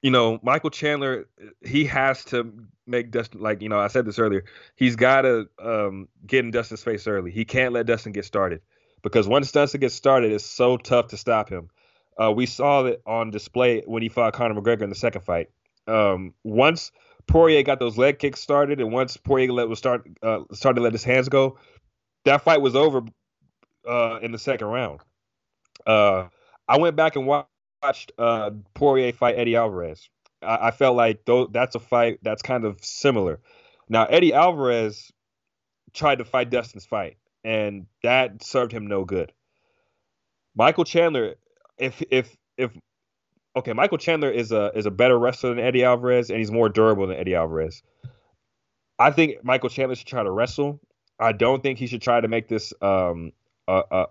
you know, Michael Chandler, he has to make Dustin like you know I said this earlier. He's got to um, get in Dustin's face early. He can't let Dustin get started because once Dustin gets started, it's so tough to stop him. Uh, we saw it on display when he fought Conor McGregor in the second fight. Um, once Poirier got those leg kicks started, and once Poirier let was start uh, started to let his hands go, that fight was over uh, in the second round. Uh, I went back and watched uh, Poirier fight Eddie Alvarez. I, I felt like th- that's a fight that's kind of similar. Now Eddie Alvarez tried to fight Dustin's fight, and that served him no good. Michael Chandler, if if if okay, Michael Chandler is a is a better wrestler than Eddie Alvarez, and he's more durable than Eddie Alvarez. I think Michael Chandler should try to wrestle. I don't think he should try to make this um, a, a,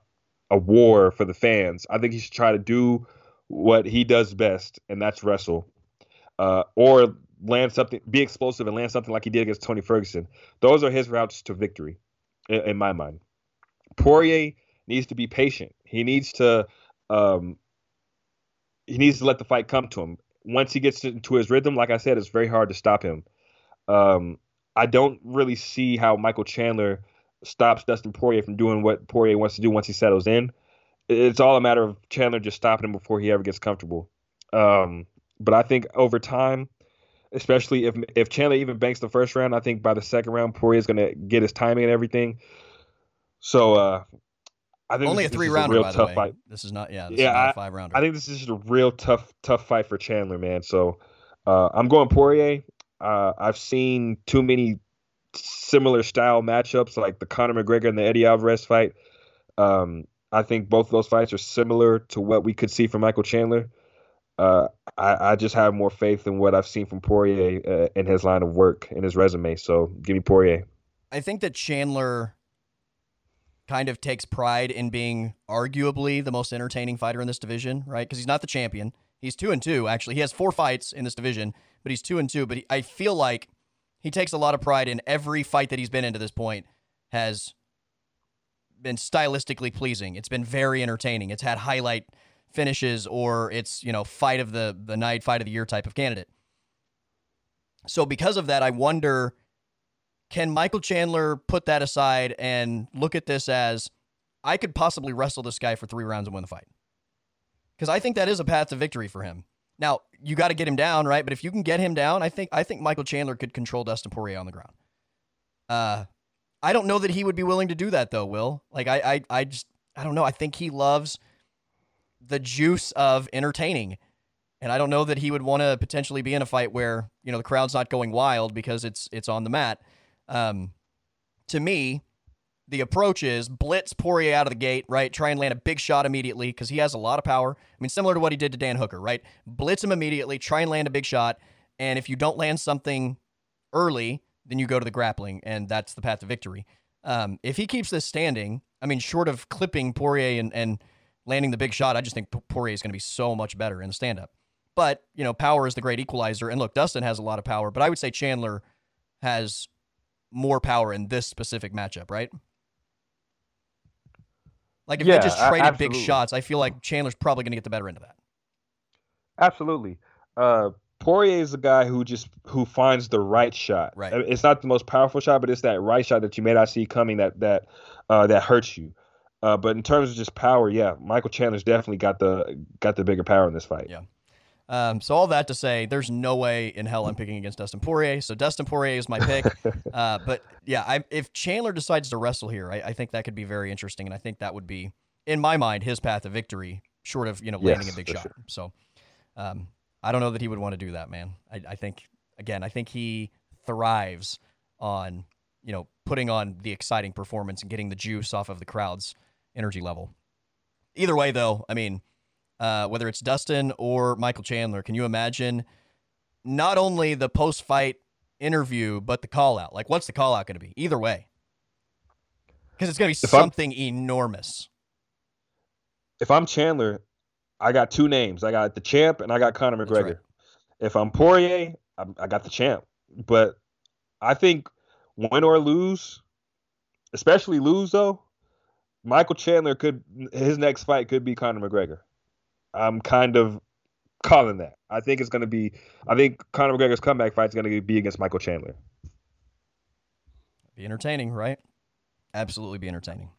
a war for the fans. I think he should try to do what he does best, and that's wrestle, uh, or land something, be explosive, and land something like he did against Tony Ferguson. Those are his routes to victory, in, in my mind. Poirier needs to be patient. He needs to um, he needs to let the fight come to him. Once he gets into his rhythm, like I said, it's very hard to stop him. Um, I don't really see how Michael Chandler stops Dustin Poirier from doing what Poirier wants to do once he settles in. It's all a matter of Chandler just stopping him before he ever gets comfortable. Um, but I think over time, especially if if Chandler even banks the first round, I think by the second round Poirier is going to get his timing and everything. So uh, I think only a three rounder. by the way. fight. This is not. Yeah. This Yeah, is not a five rounder. I think this is just a real tough, tough fight for Chandler, man. So uh, I'm going Poirier. Uh, I've seen too many similar style matchups like the Conor McGregor and the Eddie Alvarez fight. Um, I think both of those fights are similar to what we could see from Michael Chandler. Uh, I, I, just have more faith in what I've seen from Poirier uh, in his line of work in his resume. So give me Poirier. I think that Chandler kind of takes pride in being arguably the most entertaining fighter in this division, right? Because he's not the champion. He's two and two, actually. He has four fights in this division, but he's two and two. But he, I feel like he takes a lot of pride in every fight that he's been in to this point has been stylistically pleasing. It's been very entertaining. It's had highlight finishes or it's, you know, fight of the the night, fight of the year type of candidate. So because of that, I wonder can Michael Chandler put that aside and look at this as I could possibly wrestle this guy for 3 rounds and win the fight? Cuz I think that is a path to victory for him. Now, you got to get him down, right? But if you can get him down, I think I think Michael Chandler could control Dustin Poirier on the ground. Uh I don't know that he would be willing to do that though, Will. Like I I I just I don't know. I think he loves the juice of entertaining. And I don't know that he would want to potentially be in a fight where, you know, the crowd's not going wild because it's it's on the mat. Um to me, the approach is blitz Poirier out of the gate, right? Try and land a big shot immediately because he has a lot of power. I mean, similar to what he did to Dan Hooker, right? Blitz him immediately, try and land a big shot. And if you don't land something early, then you go to the grappling, and that's the path to victory. Um, if he keeps this standing, I mean, short of clipping Poirier and, and landing the big shot, I just think Poirier is going to be so much better in the stand up. But, you know, power is the great equalizer. And look, Dustin has a lot of power, but I would say Chandler has more power in this specific matchup, right? Like if Yeah, they just traded big shots, I feel like Chandler's probably going to get the better end of that. Absolutely. Uh, Poirier is a guy who just who finds the right shot. Right. Uh, It's not the most powerful shot, but it's that right shot that you may not see coming that that uh, that hurts you. Uh, but in terms of just power, yeah, Michael Chandler's definitely got the got the bigger power in this fight. Yeah. Um, so all that to say, there's no way in hell I'm picking against Dustin Poirier. So Dustin Poirier is my pick. uh, but yeah, I, if Chandler decides to wrestle here, I, I think that could be very interesting, and I think that would be, in my mind, his path to victory, short of you know landing Yes, a big shot. sure. So um, I don't know that he would want to do that, man. I, I think again, I think he thrives on you know putting on the exciting performance and getting the juice off of the crowd's energy level. Either way, though, I mean, uh, whether it's Dustin or Michael Chandler, can you imagine not only the post fight interview, but the call out? Like, what's the call out going to be? Either way. Because it's going to be If I'm- something enormous. If I'm Chandler, I got two names. I got the champ and I got Conor McGregor. right. If I'm Poirier, I'm, I got the champ. But I think win or lose, especially lose though, Michael Chandler could his next fight could be Conor McGregor. I'm kind of calling that. I think it's going to be. I think Conor McGregor's comeback fight is going to be against Michael Chandler. Be entertaining, right? Absolutely be entertaining.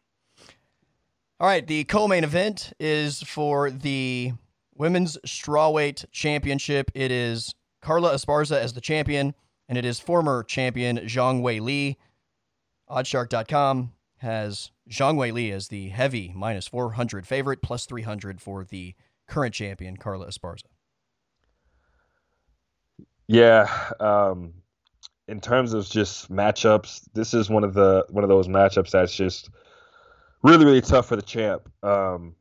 All right, the co-main event is for the women's strawweight championship. It is Carla Esparza as the champion, and it is former champion Zhang Weili. Oddshark.com has Zhang Weili as the heavy minus 400 favorite, plus 300 for the current champion Carla Esparza. Yeah. Um, in terms of just matchups, this is one of the one of those matchups that's just really really tough for the champ. Um,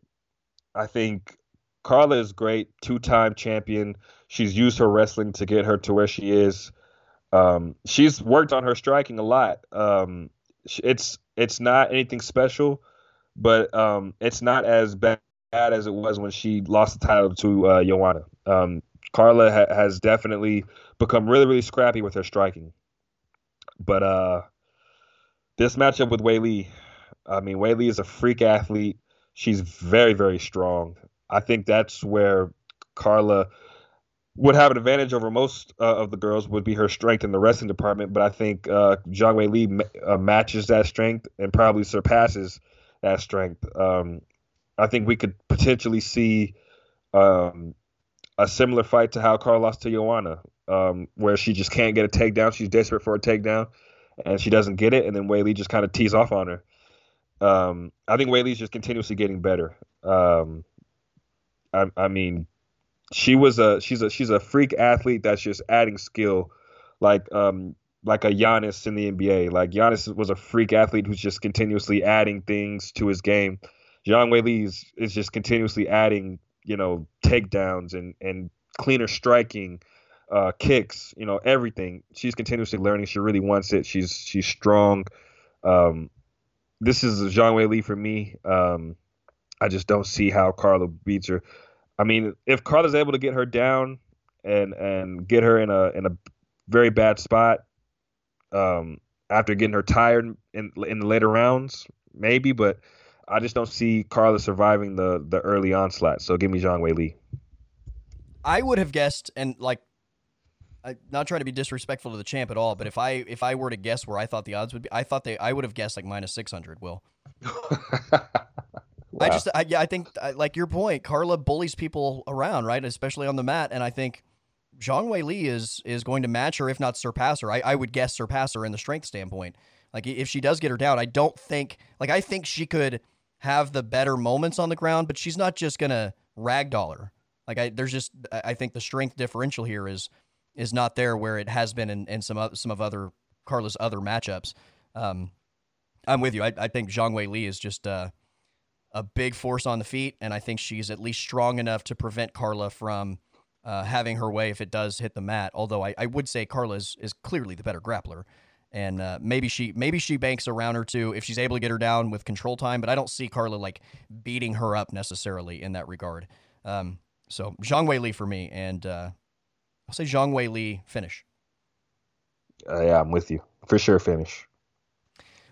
I think Carla is great, two-time champion. She's used her wrestling to get her to where she is. Um, she's worked on her striking a lot. Um, it's it's not anything special, but um, it's not as bad as it was when she lost the title to uh, Joanna. Um, Carla ha- has definitely become really really scrappy with her striking. But uh, this matchup with Weili, I mean, Weili is a freak athlete. She's very very strong. I think that's where Carla would have an advantage over most uh, of the girls would be her strength in the wrestling department. But I think uh, Zhang Weili ma- uh, matches that strength and probably surpasses that strength. Um, I think we could potentially see um, a similar fight to how Carl lost to Joanna, um, where she just can't get a takedown. She's desperate for a takedown, and she doesn't get it, and then Weili just kind of tees off on her. Um, I think Weili's just continuously getting better. Um, I, I mean, she was a she's a she's a freak athlete that's just adding skill, like um like a Giannis in the NBA. Like Giannis was a freak athlete who's just continuously adding things to his game. Zhang Weili is, is just continuously adding, you know, takedowns and and cleaner striking, uh, kicks, you know, everything. She's continuously learning. She really wants it. She's she's strong. Um, this is Zhang Weili for me. Um, I just don't see how Carla beats her. I mean, if Carla's able to get her down and and get her in a in a very bad spot, um, after getting her tired in in the later rounds, maybe. But I just don't see Carla surviving the the early onslaught. So give me Zhang Weili. I would have guessed, and like, I'm not trying to be disrespectful to the champ at all, but if I if I were to guess where I thought the odds would be, I thought they I would have guessed like minus six hundred. Will. Wow. I just, I, yeah, I think, like your point, Carla bullies people around, right? Especially on the mat, and I think Zhang Weili is is going to match her, if not surpass her. I, I would guess surpass her in the strength standpoint. Like if she does get her down, I don't think, like I think she could have the better moments on the ground, but she's not just gonna ragdoll her. Like I, there's just, I think the strength differential here is is not there where it has been in, in some of, some of other Carla's other matchups. Um, I'm with you. I, I think Zhang Weili is just. Uh, a big force on the feet, and I think she's at least strong enough to prevent Carla from uh, having her way if it does hit the mat. Although I, I would say Carla is, is clearly the better grappler, and uh, maybe she maybe she banks around her too if she's able to get her down with control time. But I don't see Carla like beating her up necessarily in that regard. Um, so Zhang Weili for me, and uh, I'll say Zhang Weili finish. Uh, yeah, I'm with you for sure. Finish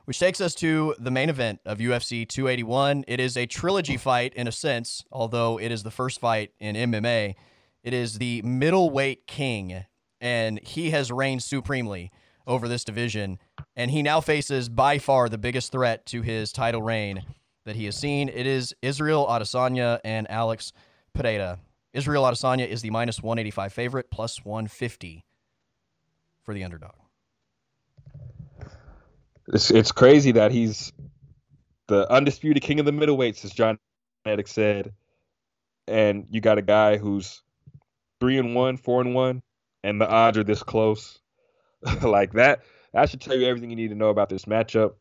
which takes us to the main event of UFC 281. It is a trilogy fight in a sense, although it is the first fight in MMA. It is the middleweight king, and he has reigned supremely over this division. And he now faces by far the biggest threat to his title reign that he has seen. It is Israel Adesanya and Alex Pereira. Israel Adesanya is the minus 185 favorite, plus 150 for the underdog. It's it's crazy that he's the undisputed king of the middleweights, as Jon Anik said, and you got a guy who's three and one, four and one, and the odds are this close. like that, that should tell you everything you need to know about this matchup.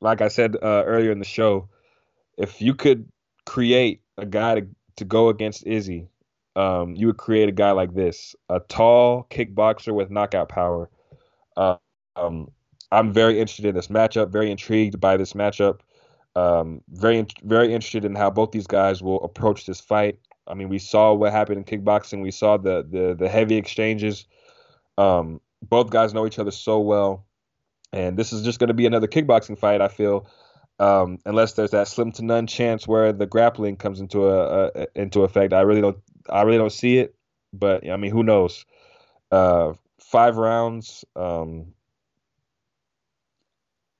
Like I said uh, earlier in the show, if you could create a guy to, to go against Izzy, um, you would create a guy like this, a tall kickboxer with knockout power. Uh, um, I'm very interested in this matchup. Very intrigued by this matchup. Um, very very interested in how both these guys will approach this fight. I mean, we saw what happened in kickboxing. We saw the the the heavy exchanges. Um, both guys know each other so well, and this is just going to be another kickboxing fight. I feel, um, unless there's that slim to none chance where the grappling comes into a, a into effect. I really don't I really don't see it, but I mean, who knows? Uh, five rounds. Um,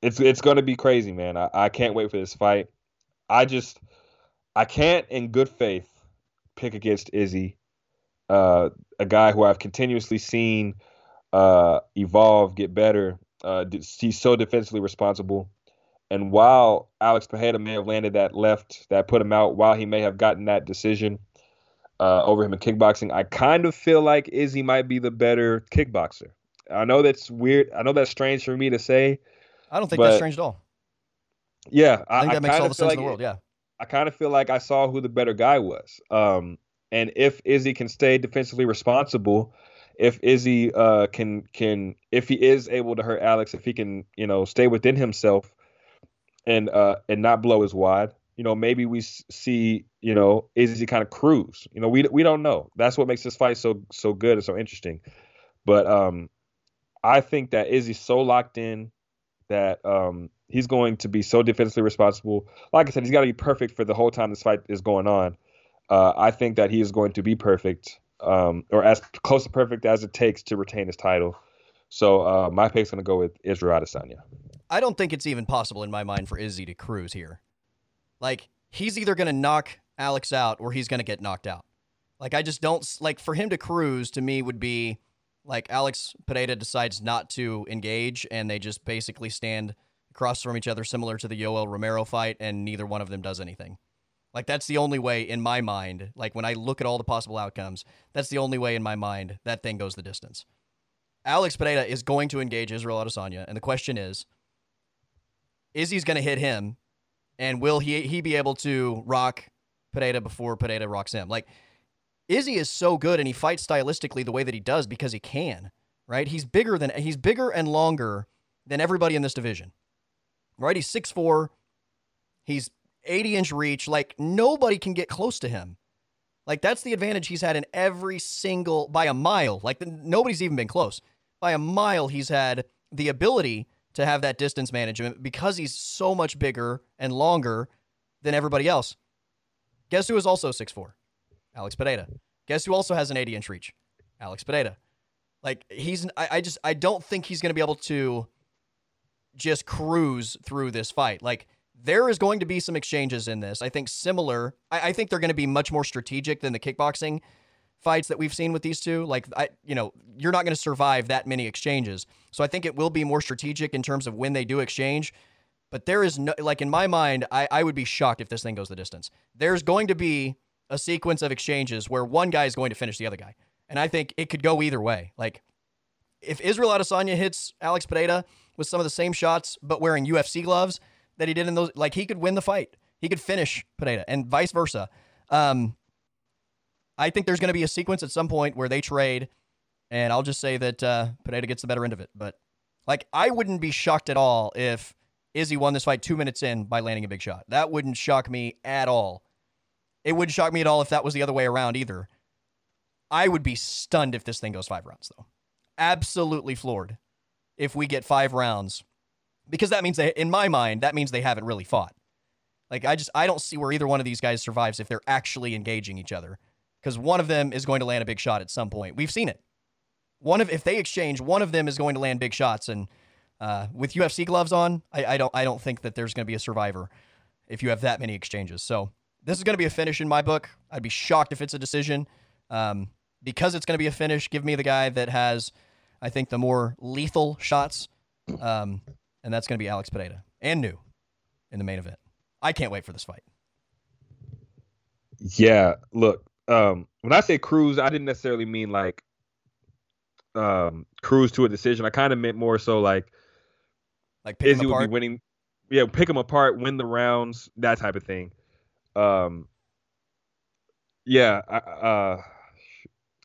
it's it's gonna be crazy, man. I, I can't wait for this fight. I just I can't in good faith pick against Izzy, uh, a guy who I've continuously seen uh, evolve, get better. Uh, he's so defensively responsible. And while Alex Pereira may have landed that left that put him out, while he may have gotten that decision uh, over him in kickboxing, I kind of feel like Izzy might be the better kickboxer. I know that's weird. I know that's strange for me to say, I don't think that's strange at all. Yeah, I, I think that I makes all the sense like in the world. Yeah, I kind of feel like I saw who the better guy was. Um, And if Izzy can stay defensively responsible, if Izzy uh, can can if he is able to hurt Alex, if he can you know stay within himself and uh, and not blow his wad, you know maybe we see you know Izzy kind of cruise. You know we we don't know. That's what makes this fight so so good and so interesting. But um, I think that Izzy's so locked in that um, he's going to be so defensively responsible. Like I said, he's got to be perfect for the whole time this fight is going on. Uh, I think that he is going to be perfect, um, or as close to perfect as it takes to retain his title. So uh, my pick's going to go with Israel Adesanya. I don't think it's even possible in my mind for Izzy to cruise here. Like he's either going to knock Alex out or he's going to get knocked out. Like I just don't like for him to cruise to me would be like Alex Pereira decides not to engage and they just basically stand across from each other, similar to the Yoel Romero fight, and neither one of them does anything. Like that's the only way in my mind. Like when I look at all the possible outcomes, that's the only way in my mind that thing goes the distance. Alex Pereira is going to engage Israel Adesanya, and the question is, Izzy's going to hit him, and will he he be able to rock Pereira before Pereira rocks him? Like Izzy is so good, and he fights stylistically the way that he does because he can. Right? He's bigger than he's bigger and longer than everybody in this division right? He's 6'4. He's 80 inch reach. Like nobody can get close to him. Like that's the advantage he's had in every single by a mile. Like the, nobody's even been close. By a mile, he's had the ability to have that distance management because he's so much bigger and longer than everybody else. Guess who is also 6'4? Alex Pereira. Guess who also has an 80 inch reach? Alex Pereira. Like he's I, I just I don't think he's gonna be able to just cruise through this fight. Like there is going to be some exchanges in this. I think similar. I, I think they're going to be much more strategic than the kickboxing fights that we've seen with these two. Like I, you know, you're not going to survive that many exchanges. So I think it will be more strategic in terms of when they do exchange. But there is no like in my mind, I, I would be shocked if this thing goes the distance. There's going to be a sequence of exchanges where one guy is going to finish the other guy. And I think it could go either way. Like if Israel Adesanya hits Alex Pereira, with some of the same shots, but wearing UFC gloves that he did in those. Like he could win the fight. He could finish Pereira and vice versa. Um, I think there's going to be a sequence at some point where they trade, and I'll just say that uh, Pereira gets the better end of it. But like, I wouldn't be shocked at all if Izzy won this fight two minutes in by landing a big shot. That wouldn't shock me at all. It wouldn't shock me at all if that was the other way around either. I would be stunned if this thing goes five rounds, though. Absolutely floored if we get five rounds, because that means they, in my mind, that means they haven't really fought. Like I just I don't see where either one of these guys survives if they're actually engaging each other, because one of them is going to land a big shot at some point. We've seen it. One of if they exchange, one of them is going to land big shots, and uh, with UFC gloves on, I, I don't I don't think that there's going to be a survivor if you have that many exchanges. So this is going to be a finish in my book. I'd be shocked if it's a decision. Um, because it's going to be a finish, give me the guy that has I think, the more lethal shots. Um, and that's going to be Alex Pereira and New in the main event. I can't wait for this fight. Yeah, look, um, when I say cruise, I didn't necessarily mean like um, cruise to a decision. I kind of meant more so like like pick Izzy would be winning. Yeah, pick them apart, win the rounds, that type of thing. Um, yeah, I, uh,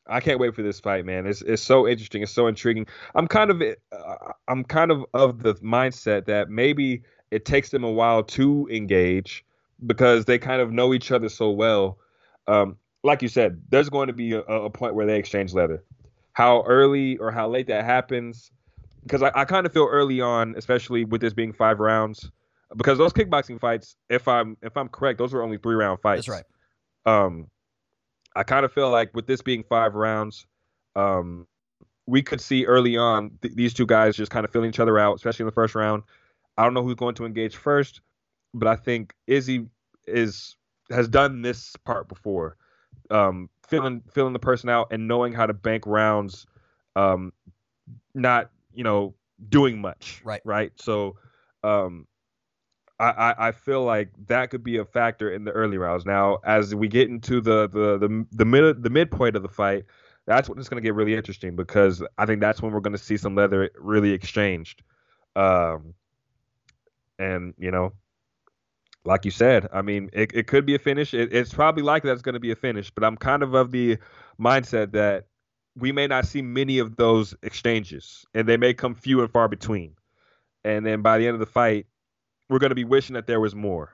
I can't wait for this fight, man. It's it's so interesting. It's so intriguing. I'm kind of uh, I'm kind of of the mindset that maybe it takes them a while to engage because they kind of know each other so well. Um, like you said, there's going to be a, a, point where they exchange leather. How early or how late that happens, because I, I kind of feel early on, especially with this being five rounds, because those kickboxing fights, if I'm if I'm correct, those were only three round fights. That's right. Um, I kind of feel like with this being five rounds, um, we could see early on th- these two guys just kind of filling each other out, especially in the first round. I don't know who's going to engage first, but I think Izzy is has done this part before, um, filling filling the person out and knowing how to bank rounds, um, not you know doing much. Right. Right. So, um, I, I feel like that could be a factor in the early rounds. Now, as we get into the the the the mid the midpoint of the fight, that's when it's going to get really interesting because I think that's when we're going to see some leather really exchanged. Um, and you know, like you said, I mean, it, it could be a finish. It, it's probably likely that's going to be a finish, but I'm kind of of the mindset that we may not see many of those exchanges, and they may come few and far between. And then by the end of the fight, we're going to be wishing that there was more.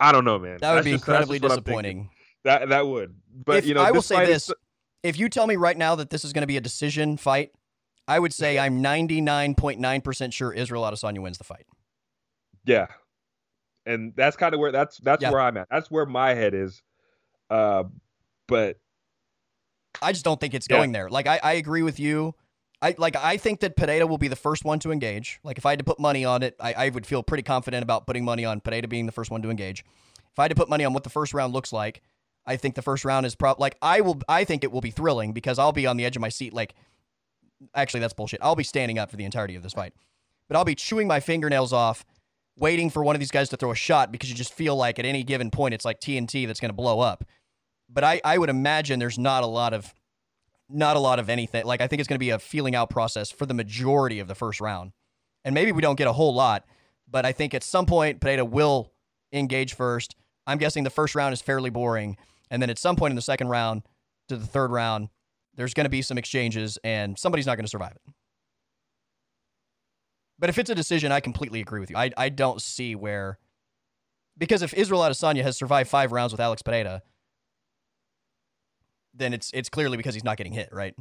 I don't know, man. That would that's be just, incredibly disappointing. That that would. But if, you know, I will say this: is... if you tell me right now that this is going to be a decision fight, I would say I'm 99.9% sure Israel Adesanya wins the fight. Yeah, and that's kind of where that's that's yeah. where I'm at. That's where my head is. Uh, but I just don't think it's going there. Like I, I agree with you. I like I think that Pereira will be the first one to engage. Like if I had to put money on it, I, I would feel pretty confident about putting money on Pereira being the first one to engage. If I had to put money on what the first round looks like, I think the first round is probably like I will I think it will be thrilling because I'll be on the edge of my seat like actually that's bullshit. I'll be standing up for the entirety of this fight. But I'll be chewing my fingernails off waiting for one of these guys to throw a shot because you just feel like at any given point it's like TNT that's going to blow up. But I, I would imagine there's not a lot of not a lot of anything. Like I think it's going to be a feeling out process for the majority of the first round. And maybe we don't get a whole lot, but I think at some point Pereira will engage first. I'm guessing the first round is fairly boring, and then at some point in the second round to the third round, there's going to be some exchanges and somebody's not going to survive it. But if it's a decision, I completely agree with you. I, I don't see where. Because if Israel Adesanya has survived five rounds with Alex Pereira, then it's it's clearly because he's not getting hit, right?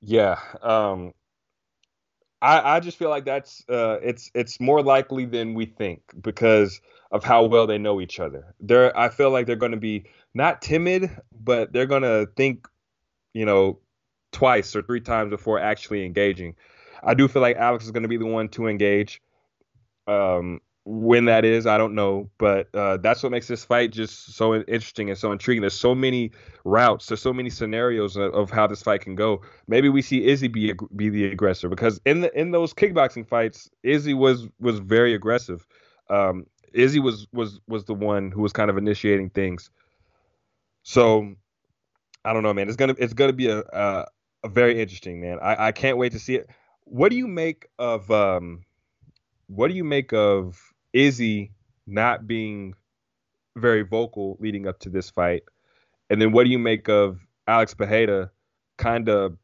Yeah. Um, I I just feel like that's uh, it's it's more likely than we think because of how well they know each other. They're I feel like they're going to be not timid, but they're going to think, you know, twice or three times before actually engaging. I do feel like Alex is going to be the one to engage. Um, when that is, I don't know, but uh, that's what makes this fight just so interesting and so intriguing. There's so many routes, there's so many scenarios of, of how this fight can go. Maybe we see Izzy be be the aggressor because in the in those kickboxing fights, Izzy was was very aggressive. Um, Izzy was was was the one who was kind of initiating things. So I don't know, man. It's gonna it's gonna be a a, a very interesting, man. I, I can't wait to see it what do you make of um what do you make of Izzy not being very vocal leading up to this fight? And then what do you make of Alex Pereira kind of,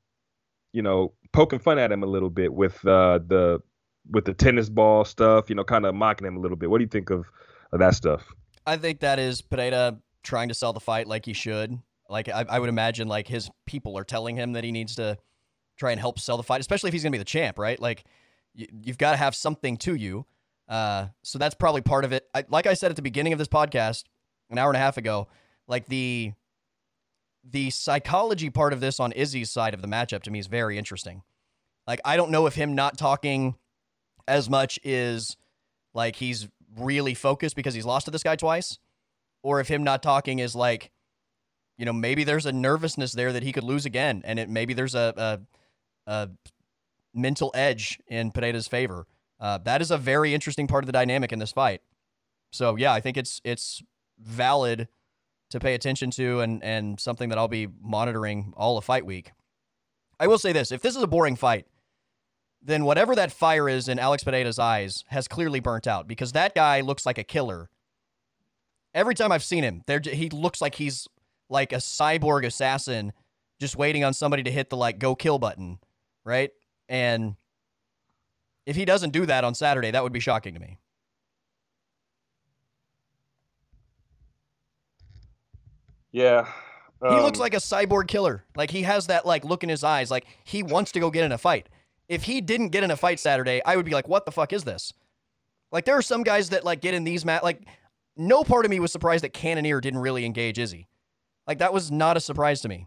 you know, poking fun at him a little bit with uh, the with the tennis ball stuff, you know, kind of mocking him a little bit. What do you think of, of that stuff? I think that is Pereira trying to sell the fight like he should. Like I, I would imagine like his people are telling him that he needs to try and help sell the fight, especially if he's going to be the champ, right? Like you, have got to have something to you. Uh, so that's probably part of it. I, like I said at the beginning of this podcast, an hour and a half ago, like the the psychology part of this on Izzy's side of the matchup to me is very interesting. Like I don't know if him not talking as much is like he's really focused because he's lost to this guy twice, or if him not talking is like, you know, maybe there's a nervousness there that he could lose again, and it maybe there's a, a a mental edge in Pereira's favor. Uh, that is a very interesting part of the dynamic in this fight. So yeah, I think it's it's valid to pay attention to and and something that I'll be monitoring all of fight week. I will say this: if this is a boring fight, then whatever that fire is in Alex Pereira's eyes has clearly burnt out because that guy looks like a killer. Every time I've seen him, there he looks like he's like a cyborg assassin, just waiting on somebody to hit the like go kill button right? And if he doesn't do that on Saturday, that would be shocking to me. Yeah. Um, he looks like a cyborg killer. Like he has that like look in his eyes like he wants to go get in a fight. If he didn't get in a fight Saturday, I would be like, "What the fuck is this?" Like there are some guys that like get in these mat like no part of me was surprised that Cannonier didn't really engage Izzy. Like that was not a surprise to me.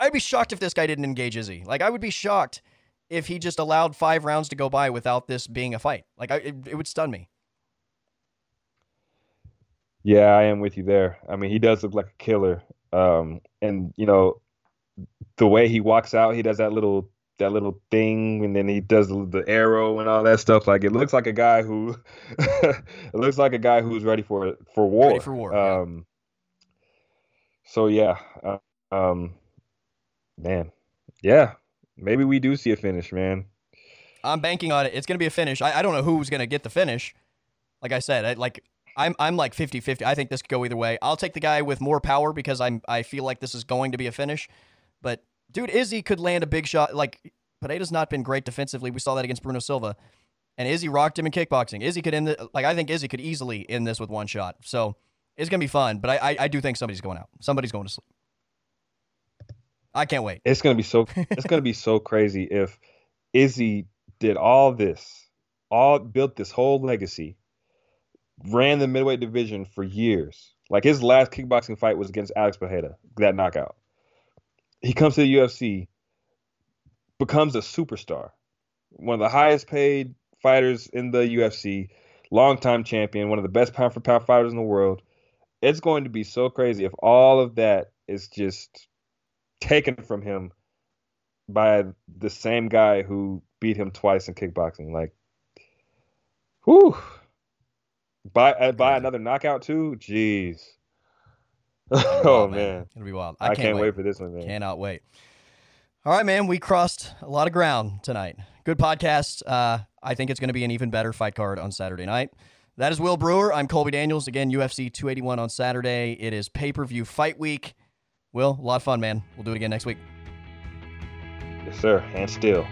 I'd be shocked if this guy didn't engage Izzy. Like I would be shocked if he just allowed five rounds to go by without this being a fight. Like I, it, it would stun me. Yeah, I am with you there. I mean, he does look like a killer. Um, and you know, the way he walks out, he does that little that little thing, and then he does the, the arrow and all that stuff. Like it looks like a guy who, it looks like a guy who's ready for for war. Ready for war. Um, yeah. So yeah, uh, um, man, yeah, maybe we do see a finish, man. I'm banking on it. It's going to be a finish. I, I don't know who's going to get the finish, like I said, I, like I'm I'm like 50-50. I think this could go either way. I'll take the guy with more power because I'm I feel like this is going to be a finish. But dude, Izzy could land a big shot. Like Pereira's not been great defensively. We saw that against Bruno Silva. And Izzy rocked him in kickboxing. Izzy could end the, like I think Izzy could easily end this with one shot. So it's gonna be fun. But I I, I do think somebody's going out. Somebody's going to sleep. I can't wait. It's gonna be so it's gonna be so crazy if Izzy did all this, all built this whole legacy, ran the midweight division for years. Like his last kickboxing fight was against Alex Pereira, that knockout. He comes to the UFC, becomes a superstar, one of the highest paid fighters in the UFC, longtime champion, one of the best pound for pound fighters in the world. It's going to be so crazy if all of that is just taken from him by the same guy who beat him twice in kickboxing. Like, whew. By uh, by another knockout too. Jeez. oh man. man. it'll be wild. I, I, can't, wait. wait for this one, man. Cannot wait. All right, man. We crossed a lot of ground tonight. Good podcast. Uh, I think it's going to be an even better fight card on Saturday night. That is Will Brewer. I'm Colby Daniels. Again, UFC 281 on Saturday. It is pay per view fight week. Will, a lot of fun, man. We'll do it again next week. Yes, sir. And still.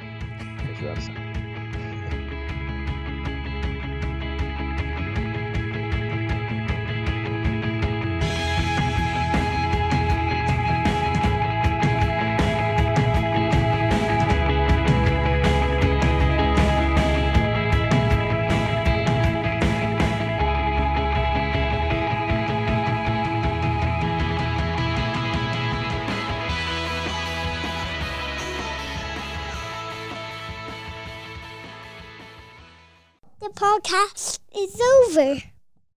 Podcast is over.